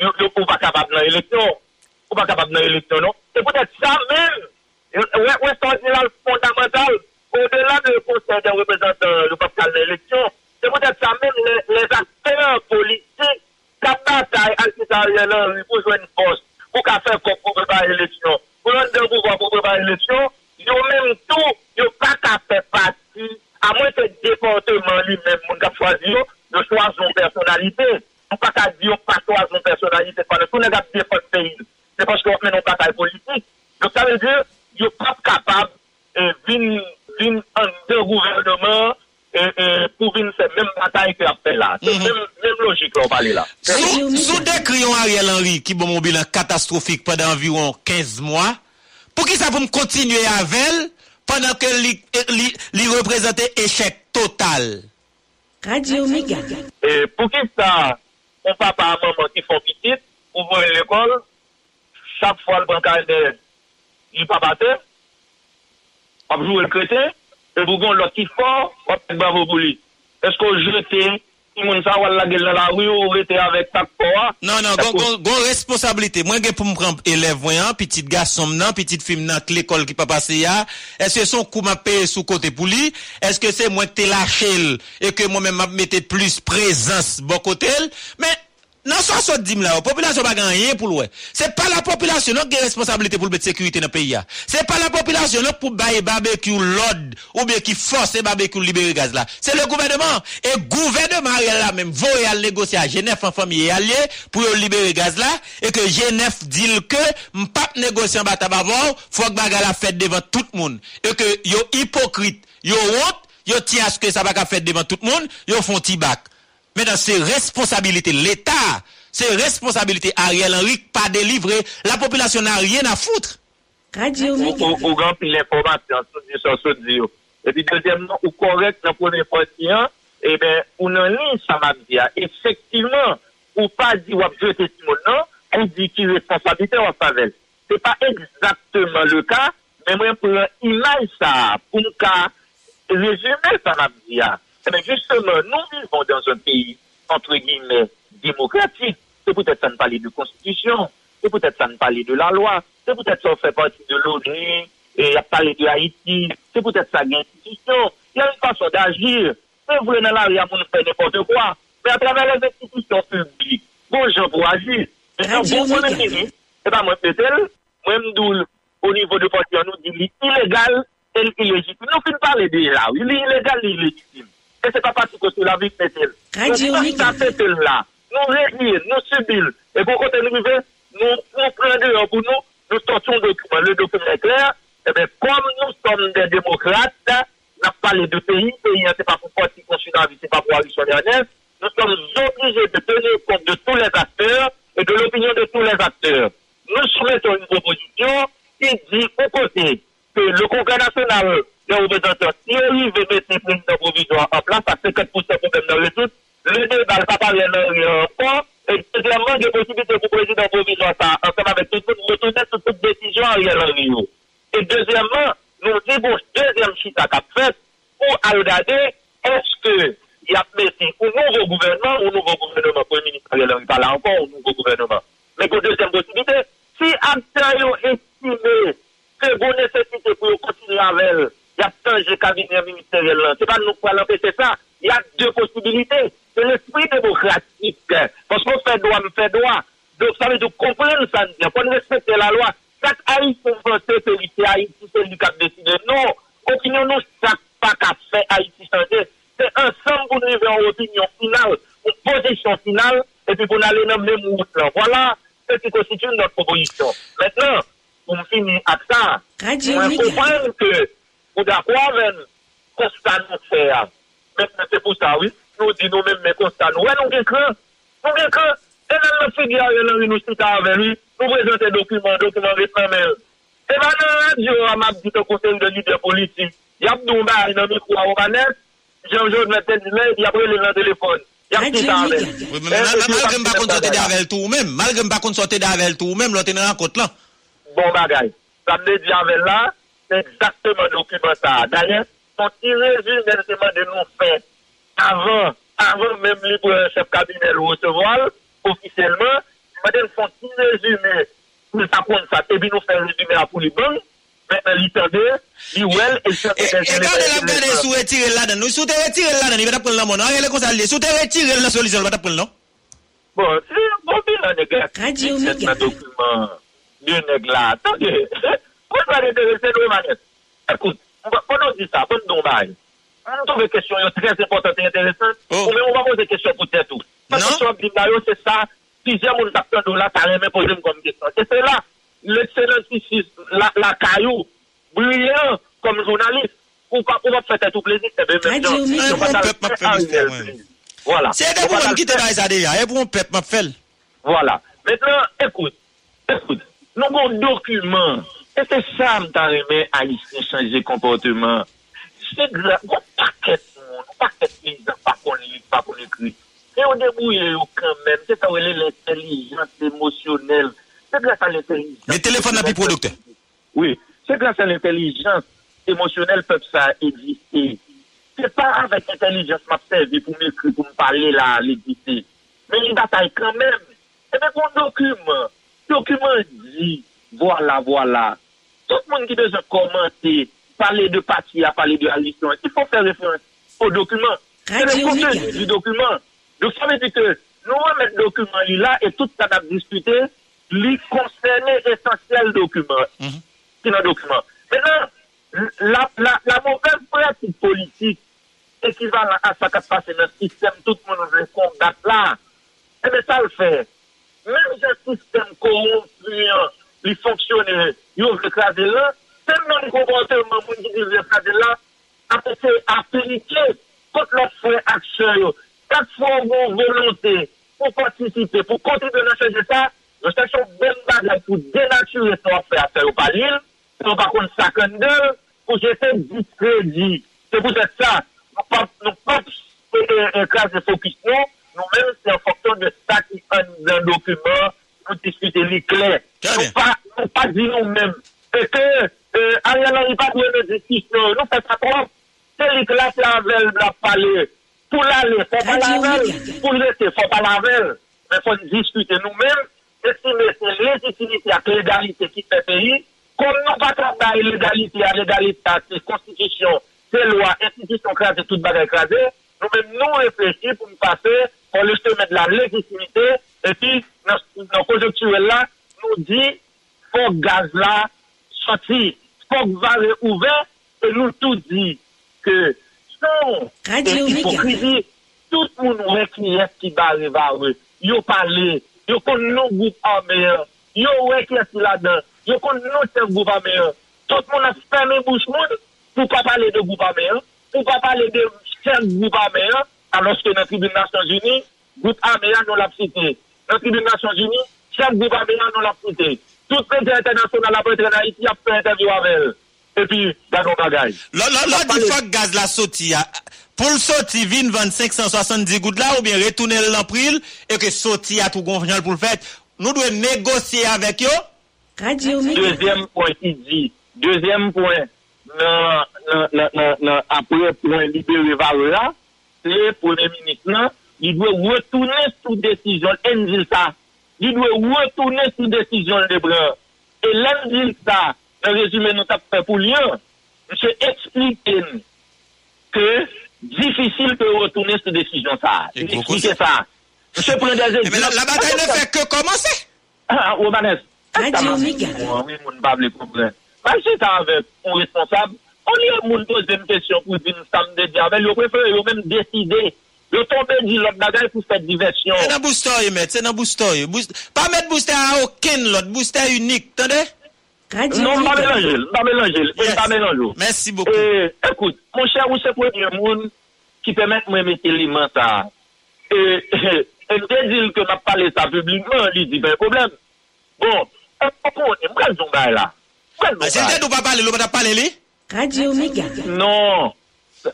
ils ne sont pas capables dans l'élection. Sont pas capables dans l'élection, non? C'est peut-être ça même. Où est-ce qu'on dit là le fondamental? Au-delà du conseil des représentants, le pas dans l'élection, c'est peut-être ça même les, les acteurs politiques qui bataillent à l'Italie pour jouer une force, pour qu'à faire pour préparer l'élection. Pour l'un de pouvoir pour préparer l'élection, yo menm tou, yo pa ka pe pati, a mwen se deporteman li menm moun ka chwazi yo, yo chwazon personalite. Mwen pa ka di yo pa chwazon personalite, panen tou nega depote peyi. Se paske wak menon patay politik. Yo sa ve diyo, yo pap kapab eh, vin, vin an de gouvernement eh, eh, pou vin se menm patay ki ap pe la. Se mm -hmm. menm logik la ou pale la. Sou dekriyon Ariel Henry ki bon moun bilan katastrofik padan environ 15 mwa, pour qui ça pour me continuer avec elle pendant que li représentait échec total? Radio Méga. Et pour qui ça, mon papa et maman qui font petite, ouvrent l'école, chaque fois le bancard de, il pas battu, on joue le chrétien, et vous l'autre qui fort, on fait bravo pour lui. Est-ce qu'on jette, si moun sa wal la gel nan la wè ou rete avèk tak po a. Non, non, gon go, responsabilite. Mwen gen pou m pran elev wè an, pitit gasom nan, pitit film nan, l'ekol ki pa pase ya. Eske son kou ma pe sou kote pou li? Eske se mwen te la chel e ke mwen men map mette plus prezans bo kote el? Men, nan 70 la, population pas rien pour l'ouest. C'est pas la population qui a responsabilité pour le sécurité dans le pays. C'est pas la population pour bailler barbecue l'ordre ou bien qui force e barbecue libérer gaz là. C'est le gouvernement. Et gouvernement là même va négocier à Genève en famille allié pour libérer gaz là et que Genève dit que m'pap négocier en batabavor, faut que bagarre la fête devant tout le monde et que yo hypocrite, yo honte, yo tient à ce que ça va faire devant tout le monde, yo font petit bac. Maintenant, c'est responsabilité l'État. C'est responsabilité Ariel Henry pas délivré. La population n'a rien à foutre. Radio Ou rempli l'information, sou di yo. E pi dezemman, ou korek nan konen poti an, e ben, ou nan li sa mab di ya. Efektivman, ou pa di wap jete ti moun nan, ou di ki responsabilite wap favel. Se pa ekzakteman le ka, men mwen pou imaj sa, pou mka rezume sa mab di ya. Eh bien, justement, nous vivons dans un pays, entre guillemets, démocratique. C'est peut-être ça ne parlait de constitution, c'est peut-être ça ne parlait de la loi, c'est peut-être ça fait partie de l'ONU, et a parlé de Haïti, c'est peut-être ça l'institution. Il y a une façon d'agir. C'est vrai dans la rue, on fait n'importe quoi. Mais à travers les institutions publiques, bon, gens pour agir. Mais un bon premier ministre, c'est pas moi, c'est elle, moi, Mdoul, au niveau de parti, on nous dit, il est illégal, il est illégitime. Nous, on parle déjà, il est illégal, il est illégitime. Et c'est pas parce que c'est la vie c'est Radio Nous là. Nous réunir, nous subir. Et pour côté nous nous, nous prenons pour nous, nous sortons le document. Le document est clair. Eh bien, comme nous sommes des démocrates, n'a parlé de pays, pays, hein, c'est pas pour parti consulat, c'est pas pour Ernest. Nous sommes obligés de tenir compte de tous les acteurs et de l'opinion de tous les acteurs. Nous soumettons une proposition qui dit au côté que le Congrès national des représentants, si il veut mettre les présidents provisoires en place, à 50% problème dans le tout, le débat ne va pas rien encore. Et deuxièmement, il y a possibilité pour le président provisoire, ça, ensemble avec tout le monde, retourner sur toute décision à Ariel Henry. Et deuxièmement, nous disons, deuxième chita qu'a fait, pour regarder, est-ce que il y a mis un nouveau gouvernement, un nouveau gouvernement, pour le ministre Ariel Henry, pas là encore, un nouveau gouvernement. Mais pour deuxième possibilité, si acteurs estimé que vous nécessitez pour continuer avec il y a changé cabinet ministériel là. C'est pas nous qui allons empêcher ça. Il y a deux possibilités. C'est l'esprit démocratique. Parce qu'on fait droit, on fait droit. Donc ça veut dire comprendre ça, pour respecter la loi. Chaque Haïtien français, c'est c'est Haïti, c'est lui qui a décidé. Non, opinion nous, chaque pas qu'a fait Haïti changer. C'est ensemble pour nous arriver en opinion finale, une position finale, et puis pour aller dans le même route là. Voilà ce qui constitue notre proposition. Maintenant, pour me finir avec ça, Radio Ou da kwa ven, konstan nou fè ya. Mèm mèm se pou sa wè, nou di nou mèm mèm konstan nou. Wè nou gen kre, nou gen kre, e nan mèm figi a wè nan wè nou sita avè wè, nou prezente dokumen, dokumen wè san mèl. E ban nan radyo a map di te konsen de lider politi, yap nou mba nan mikwa ou manet, jan joun mèm ten di mè, yap wè lè nan telefon. Yap sita avè. Malge mba kon sote de avè l tou mèm, malge mba kon sote de avè l tou mèm, lò ten nan akot lan. Bon bagay, sa mè di avè la, exactement le document ça. D'ailleurs, son petit résumé justement de nous faire avant, avant même le un chef cabinet le recevoir, officiellement, il m'a son petit résumé pour ça prendre ça, et puis nous faire résumé à pour les banques, maintenant il tendait, il well, et ça Et quand on a regardé sous retirer là-dedans, nous sous retirer là-dedans, il va prendre la monnaie, on est comme ça, sous retirer la solution, il va prendre non? Bon, c'est un bon bilan, les gars. Radio C'est Mega. un document de nègre là. Attendez, Kwen pa de derese nou manes? Ekout, pou nou di sa, pou nou bay. An nou toube kesyon yo trez importante e interesan, pou men ou va pose kesyon pou tè tou. Pan kesyon ap di bayo, se sa, pizè moun takten do la, ta remè pose m kom gesyon. Se se la, l'excellentissis, la kayou, bruyant, kom jounalist, ou pa pou ap fè tè tou plezi, se be men jan. Ou pa pou ap fè mistè. Voilà. Se de pou m ki te bay sa de ya, e pou m pep m ap fèl. Voilà. Mètnen, ekout, ekout, nou kon dokumen, document. Et c'est ça, m'ta remet Haïtien changer comportement? C'est grave. On paquet de monde, on paquet de paysans, pas qu'on lit, pas qu'on écrit. Et on débrouille quand même. C'est ça où elle est l'intelligence émotionnelle. C'est grâce à l'intelligence. Les téléphones n'a plus producteur. Oui, c'est grâce à l'intelligence émotionnelle que ça exister. C'est pas avec l'intelligence m'a servi pour m'écrire, pour me parler là, l'exister. Mais une bataille quand même. Et bien, mon document, document dit, voilà, voilà. Tout le monde qui besoin commenter, parler de parti, à parler de licence, il faut faire référence au document. C'est le contenu du document. Donc, ça veut dire que nous, mettre le document là et tout ça va discuter, lui concerner essentiel document qui est dans le document. Maintenant, la, la, la mauvaise pratique politique équivalent à ça qui se passe dans le système, tout le monde veut combattre là. Eh bien, ça le fait. Même si un système corrompu, il fonctionne, il veut écraser là, c'est le même comportement pour qui veut écraser là, a été appliqué contre leur frère action. Chaque fois qu'on volonté pour participer, pour continuer de changer ça, nous cherchons bonne bagage pour dénaturer ce qu'on fait à faire au palais, pour par contre 52, pour jeter discrédit. C'est pour ça, nous nous pas écraser focus, non, nous-mêmes, c'est en fonction de ça qui est dans le document, discuter les clairs. Nous pas, nous pas dire nous-mêmes. Et que, euh, Ariel Henry pas de justice, non, nous faisons pas trop. C'est les classes là, la parler. Pour l'aller, faut pas laver. Pour rester, faut pas laver. Mais faut discuter nous-mêmes. Et si c'est légitimité avec l'égalité qui fait pays, comme nous pas travailler l'égalité à l'égalité, c'est constitution, c'est loi, institution crasée, toute bagarre crasée, nous-mêmes nous réfléchir pour nous passer, pour le chemin de la légitimité, epi nan, nan konjonkturel la, nou di, fò gaz la sorti, fò vare ouve, e nou tout di ke son Radio e hipokrizi, tout moun wè ki es ki bare vare, yo pale, yo kon nou goup ameyan, yo wè ki es la dan, yo kon nou chef goup ameyan, tout moun a ferme bouche moun, pou pa pale de goup ameyan, pou pa pale de chef goup ameyan, aloske nan tribune Nasyons Uni, goup ameyan nou la psite. nan tribune Nasyon Gini, chak deba beyan nou la poute. Tout prete internasyon nan la pote nan Haiti ap pre interview avèl. Epi, dan nou bagay. Lò di fòk gaz la soti ya, ah, pou l soti vin 2570 gout la ou bien retounel l'anpril, e ke soti ya tou gonfjan pou l fèt, nou dwe negosye avèk yo? Dezyem point, i di. Dezyem point, nan apre point liberi vare la, le pou le minis nan, il doit retourner sous décision, en dit ça, il doit retourner sous décision de bras. Et l'en dit ça, le résumé nous t'a fait pour lui, monsieur explique que difficile de retourner sous décision ça. Il explique ça. Monsieur prend des exemples. Mais la, la bataille ne fait que commencer. Ah, Romanes. Radio Mega. Oui, moun pa vle problème. Même si t'as avec un responsable, on y a moun pose une question pour dire samedi diable, yo préfère yo même décider. Yo tombe di lot bagay pou fè diversyon. Se nan booster yon met, se nan booster yon. Pa met booster a oken lot, booster unik, tande? Non, ba melanjel, ba melanjel, ba e melanjel. Mersi boku. E, Ekout, moun chè ou se pou yon moun ki te met mwen mette li man sa. E, [laughs] en de dil ke nap pale sa publikman, li di ben problem. Bon, an pa konen, mwen zon bay la. Mwen zon bay la. Se te nou pa pale, nou pa ta pale li? Radio Mega. Non.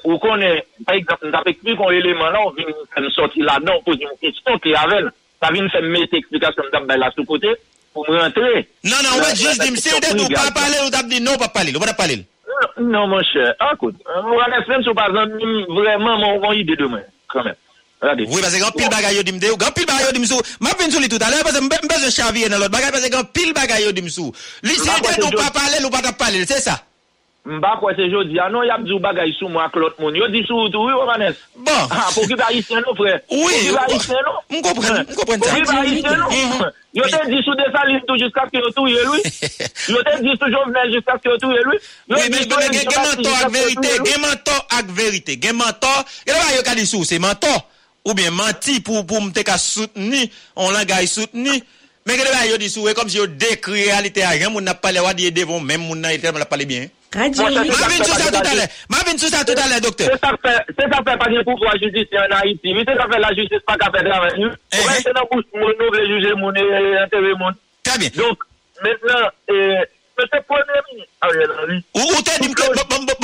Ou konen, par exemple, nou tap ekpli kon eleman la, ou vin fèm soti la, nan, ou posi mou kiston ki avel, ta vin fèm met ekplikasyon dam bay la sou kote, pou mou rentre. Nan, nan, wè, jous dim, se ou det ou pa pale, ou tap di, nou pa pale, ou pa pale. Euh, non, mon chè, akout, euh, mou anè fèm sou pa zan, vreman, mou kon yi de demè, kranmen. Oui, parce que grand pile bagaille dim de, grand pile bagaille dim sou. M'a vinn sou li tout à l'heure parce que m'bez chavier dans l'autre bagaille parce que grand pile bagaille dim sou. Li c'est non ou pas parler ou pas parler, c'est ça. Mba kwa se jodi, anon yap djou bagay sou mwa klot moun. Yo di sou tou, oui, Romanes? Bon. Ha, pou ki ba isen nou, fre? Oui. Pou ki ba isen nou? Mkopren, mkopren. Pou ki ba isen nou? Mm-hmm. Yo te di sou de salim tou jiska ki yo tou ye lui? [laughs] Yo te di sou jovnen jiska ki yo tou ye lui? Oui, men, men, gen mentor ak verite, gen mentor ak verite, gen mentor. Gen la yo ka di sou, se mentor. Ou bien menti pou mte ka souteni, on la gay souteni. Men gade ba yo di souwe kom si yo dekri realite a gen moun na pale wadi e devon men moun na ete moun la pale bien. Radio Libre. Ma vin sou sa tout alè. Ma vin sou sa tout alè, doktor. Se sa fè pa gen pou kwa justice en Haiti, mi se sa fè la justice pa ka fè draven. Ou mè se nan bous moun nou vle juje moun e enterre moun. Très bien. Donc, maintenant, euh, Mè se pwene mi. Ou te dim ke,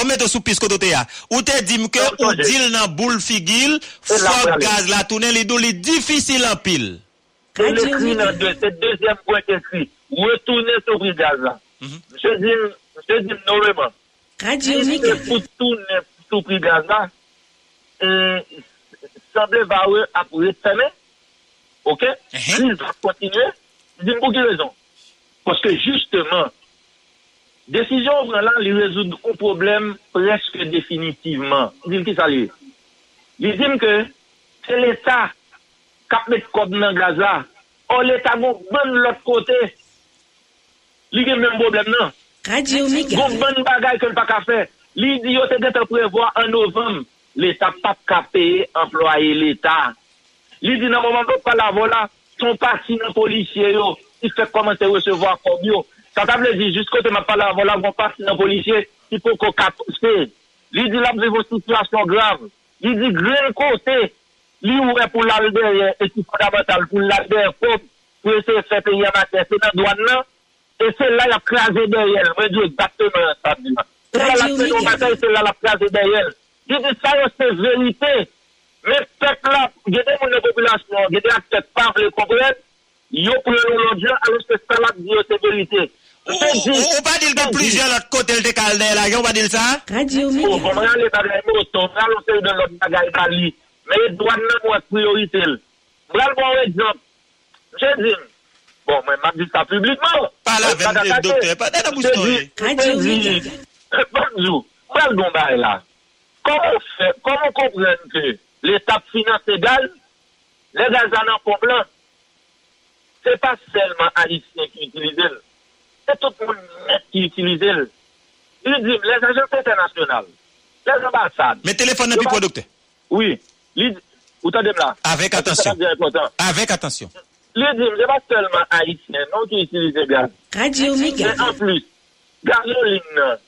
mè mè te sou pis koto te ya, ou te dim ke ou dil nan boul figil, fok gaz la tounen li dou li difisil an pil. C'est Radio l'écrit dans Mega. deux, c'est le deuxième point qui est écrit. Retournez sur le gaz là. Monsieur Dim, monsieur Dim, normalement. Radio c'est pour tourner sur le gaz là, euh, semble vareux après fermer. OK? Mhm. Il va continuer. Dis pour quelle raison? Parce que justement, décision vraiment lui résoudre un problème presque définitivement. Dis qui ça lui? Il dit que c'est l'État kap met kob nan Gaza, o leta goun ban l'ot kote, li gen men problem nan. Radio Mega. Goun ban bagay ke l pa ka fe, li di yo te gen te prevoa an novem, leta pap ka peye employe leta. Li di nan mouman pou pala vola, son pasi nan polisye yo, ki se koman se resevo akob yo. Sa table di, jis kote ma pala vola, goun pasi nan polisye, ki pou ko kapose. Li di la mou zivou situasyon grav. Li di gren kote, li ouwe pou l'alder, e ki fondamental pou l'alder, pou ese se peye amatè, se nan douan nan, e se la la krasè deryèl, mwen diyo exactement sa diwa. Se la la krasè deryèl, se la la krasè deryèl. Di di sa yo se verite, men pep la, gede moun de populasyon, gede ak se parle kompren, yo pou lè lò diyo, alè se sa la diyo se verite. Ou pa dil de plizye lot kote l de kalde la, yo pa dil sa? Ou pa dil de plizye lot kote l de kalde la, men e doan nan mwen priorite l. Bral bon wè diop, jè zin, bon men map di sa publikman. Pala ven de doktor, pata nan mousto e. Jè zin, bonjou, bral bon ba e la. Koman kompren ke l'etap finance gal, le gal zanan komplan, se pa selman alisyen ki utilize l, se tout moun net ki utilize l. Li dim, les agences internationales, les ambassades. Men telefon nan pi pou doktor? Oui. Li, ou tan dem la. Avèk atensyon. Avèk atensyon. Li di, mse pa selman Haitien, non ki itilize gaz. Radio Omega. En plus, gazoline nan.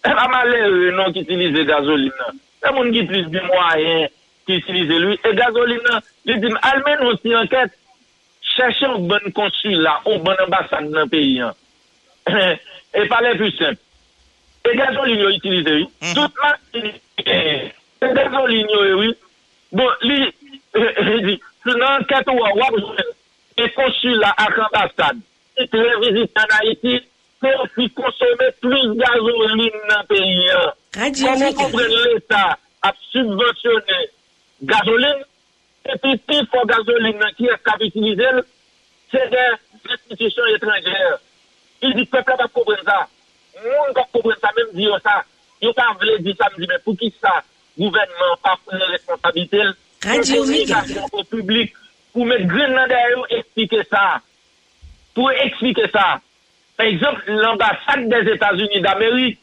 E eh, pa male non ki itilize gazoline nan. E moun ki plis bi mwayen ki itilize lui. E gazoline nan, li di, almen ou si anket, chèche ou bon konsula, ou bon ambassade nan peyi an. E pale plus simple. E gazoline yo itilize lui. Doutman, e gazoline yo e oui. Mm-hmm. Bon, li, eh, eh, eh, li, nan ket wawak, e konsula ak ambasad, e televizit an Haiti, pou fi konsome plus gazolin nan peyi an. Kon moun kompren l'Etat ap subvensyone gazolin, epi pi fò gazolin nan ki eskap itilize l, se de restitisyon etranjèr. Il di pepla pa kompren sa. Moun kap kompren sa, menm di yo sa. Yo ta vle di sa, mdi men pou ki sa. Gouvernement pas prendre responsabilité, Radio pour communication au public, pour mettre dans derrière, expliquer ça. Pour expliquer ça. Par exemple, l'ambassade des États-Unis d'Amérique,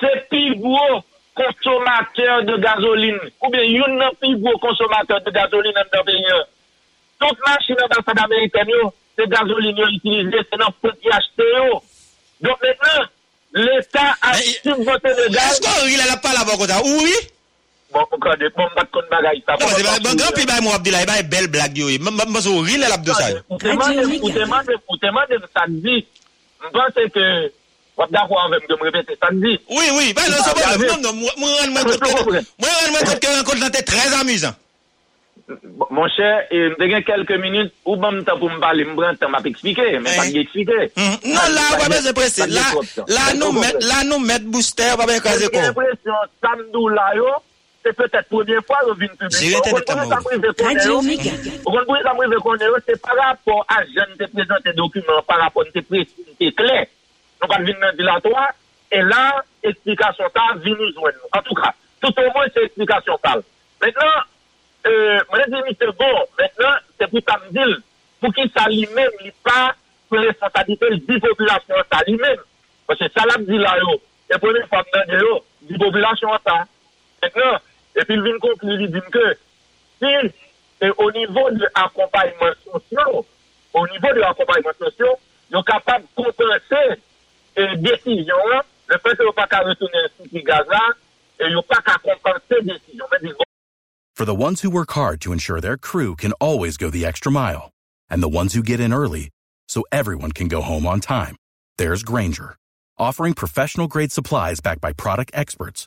c'est plus gros consommateur de gasoline. Ou bien, yon nan plus gros consommateur de gasoline dans le pays. Toute machine ambassade américaine, c'est gasoline yo utilisé, c'est dans le qui acheté. Donc maintenant, l'État a subventionné le gaz. Est-ce qu'on rile la pa la bon kota? Ou oui? Bon, mwen kande, mwen bat kon bagay sa. Mwen se mwen gran pi bay mwen Abdoulaye, bay bel blag yo e. Mwen mwen sou rile lap de sa yo. Mwen teman de samdi, mwen pense ke wap da kwa anve mwen repete samdi. Oui, oui, bay nan sa bon, mwen ren mwen kote ke renkote lan te trez amuzan. Mon chè, mwen gen kelke minute, ou ban mwen ta pou mwen pale, mwen te mwen eksplike, mwen pa mwen eksplike. Non, la wapè se prese, la nou met booster wapè kaze kon. Mwen gen presyon samdou la yo, c'est peut-être première fois de mrive konè yo, c'est par rapport a jen te prezante dokumen, par rapport te prezante te kle, nou pat vin nan dilatoire, et là, explikasyon ta vin nou jwen nou. En tout cas, tout au moins, c'est explikasyon tal. Maintenant, euh, mwen di Mr. Bon, maintenant, c'est pou sa mdil, pou ki sa li men, li pa, pou responsabilité di populasyon sa li men. Parce que ça l'a dit là, et pour une fois, de yo, di population ça. Maintenant, et puis il vient conclure, il dit que si, et au niveau de l'accompagnement social, au niveau de l'accompagnement social, ils sont capables de compenser et décision, hein, le fait qu'ils pas qu'à retourner gaz-là, et ils pas qu'à compenser décision. Mais ils For the ones who work hard to ensure their crew can always go the extra mile, and the ones who get in early so everyone can go home on time, there's Granger, offering professional grade supplies backed by product experts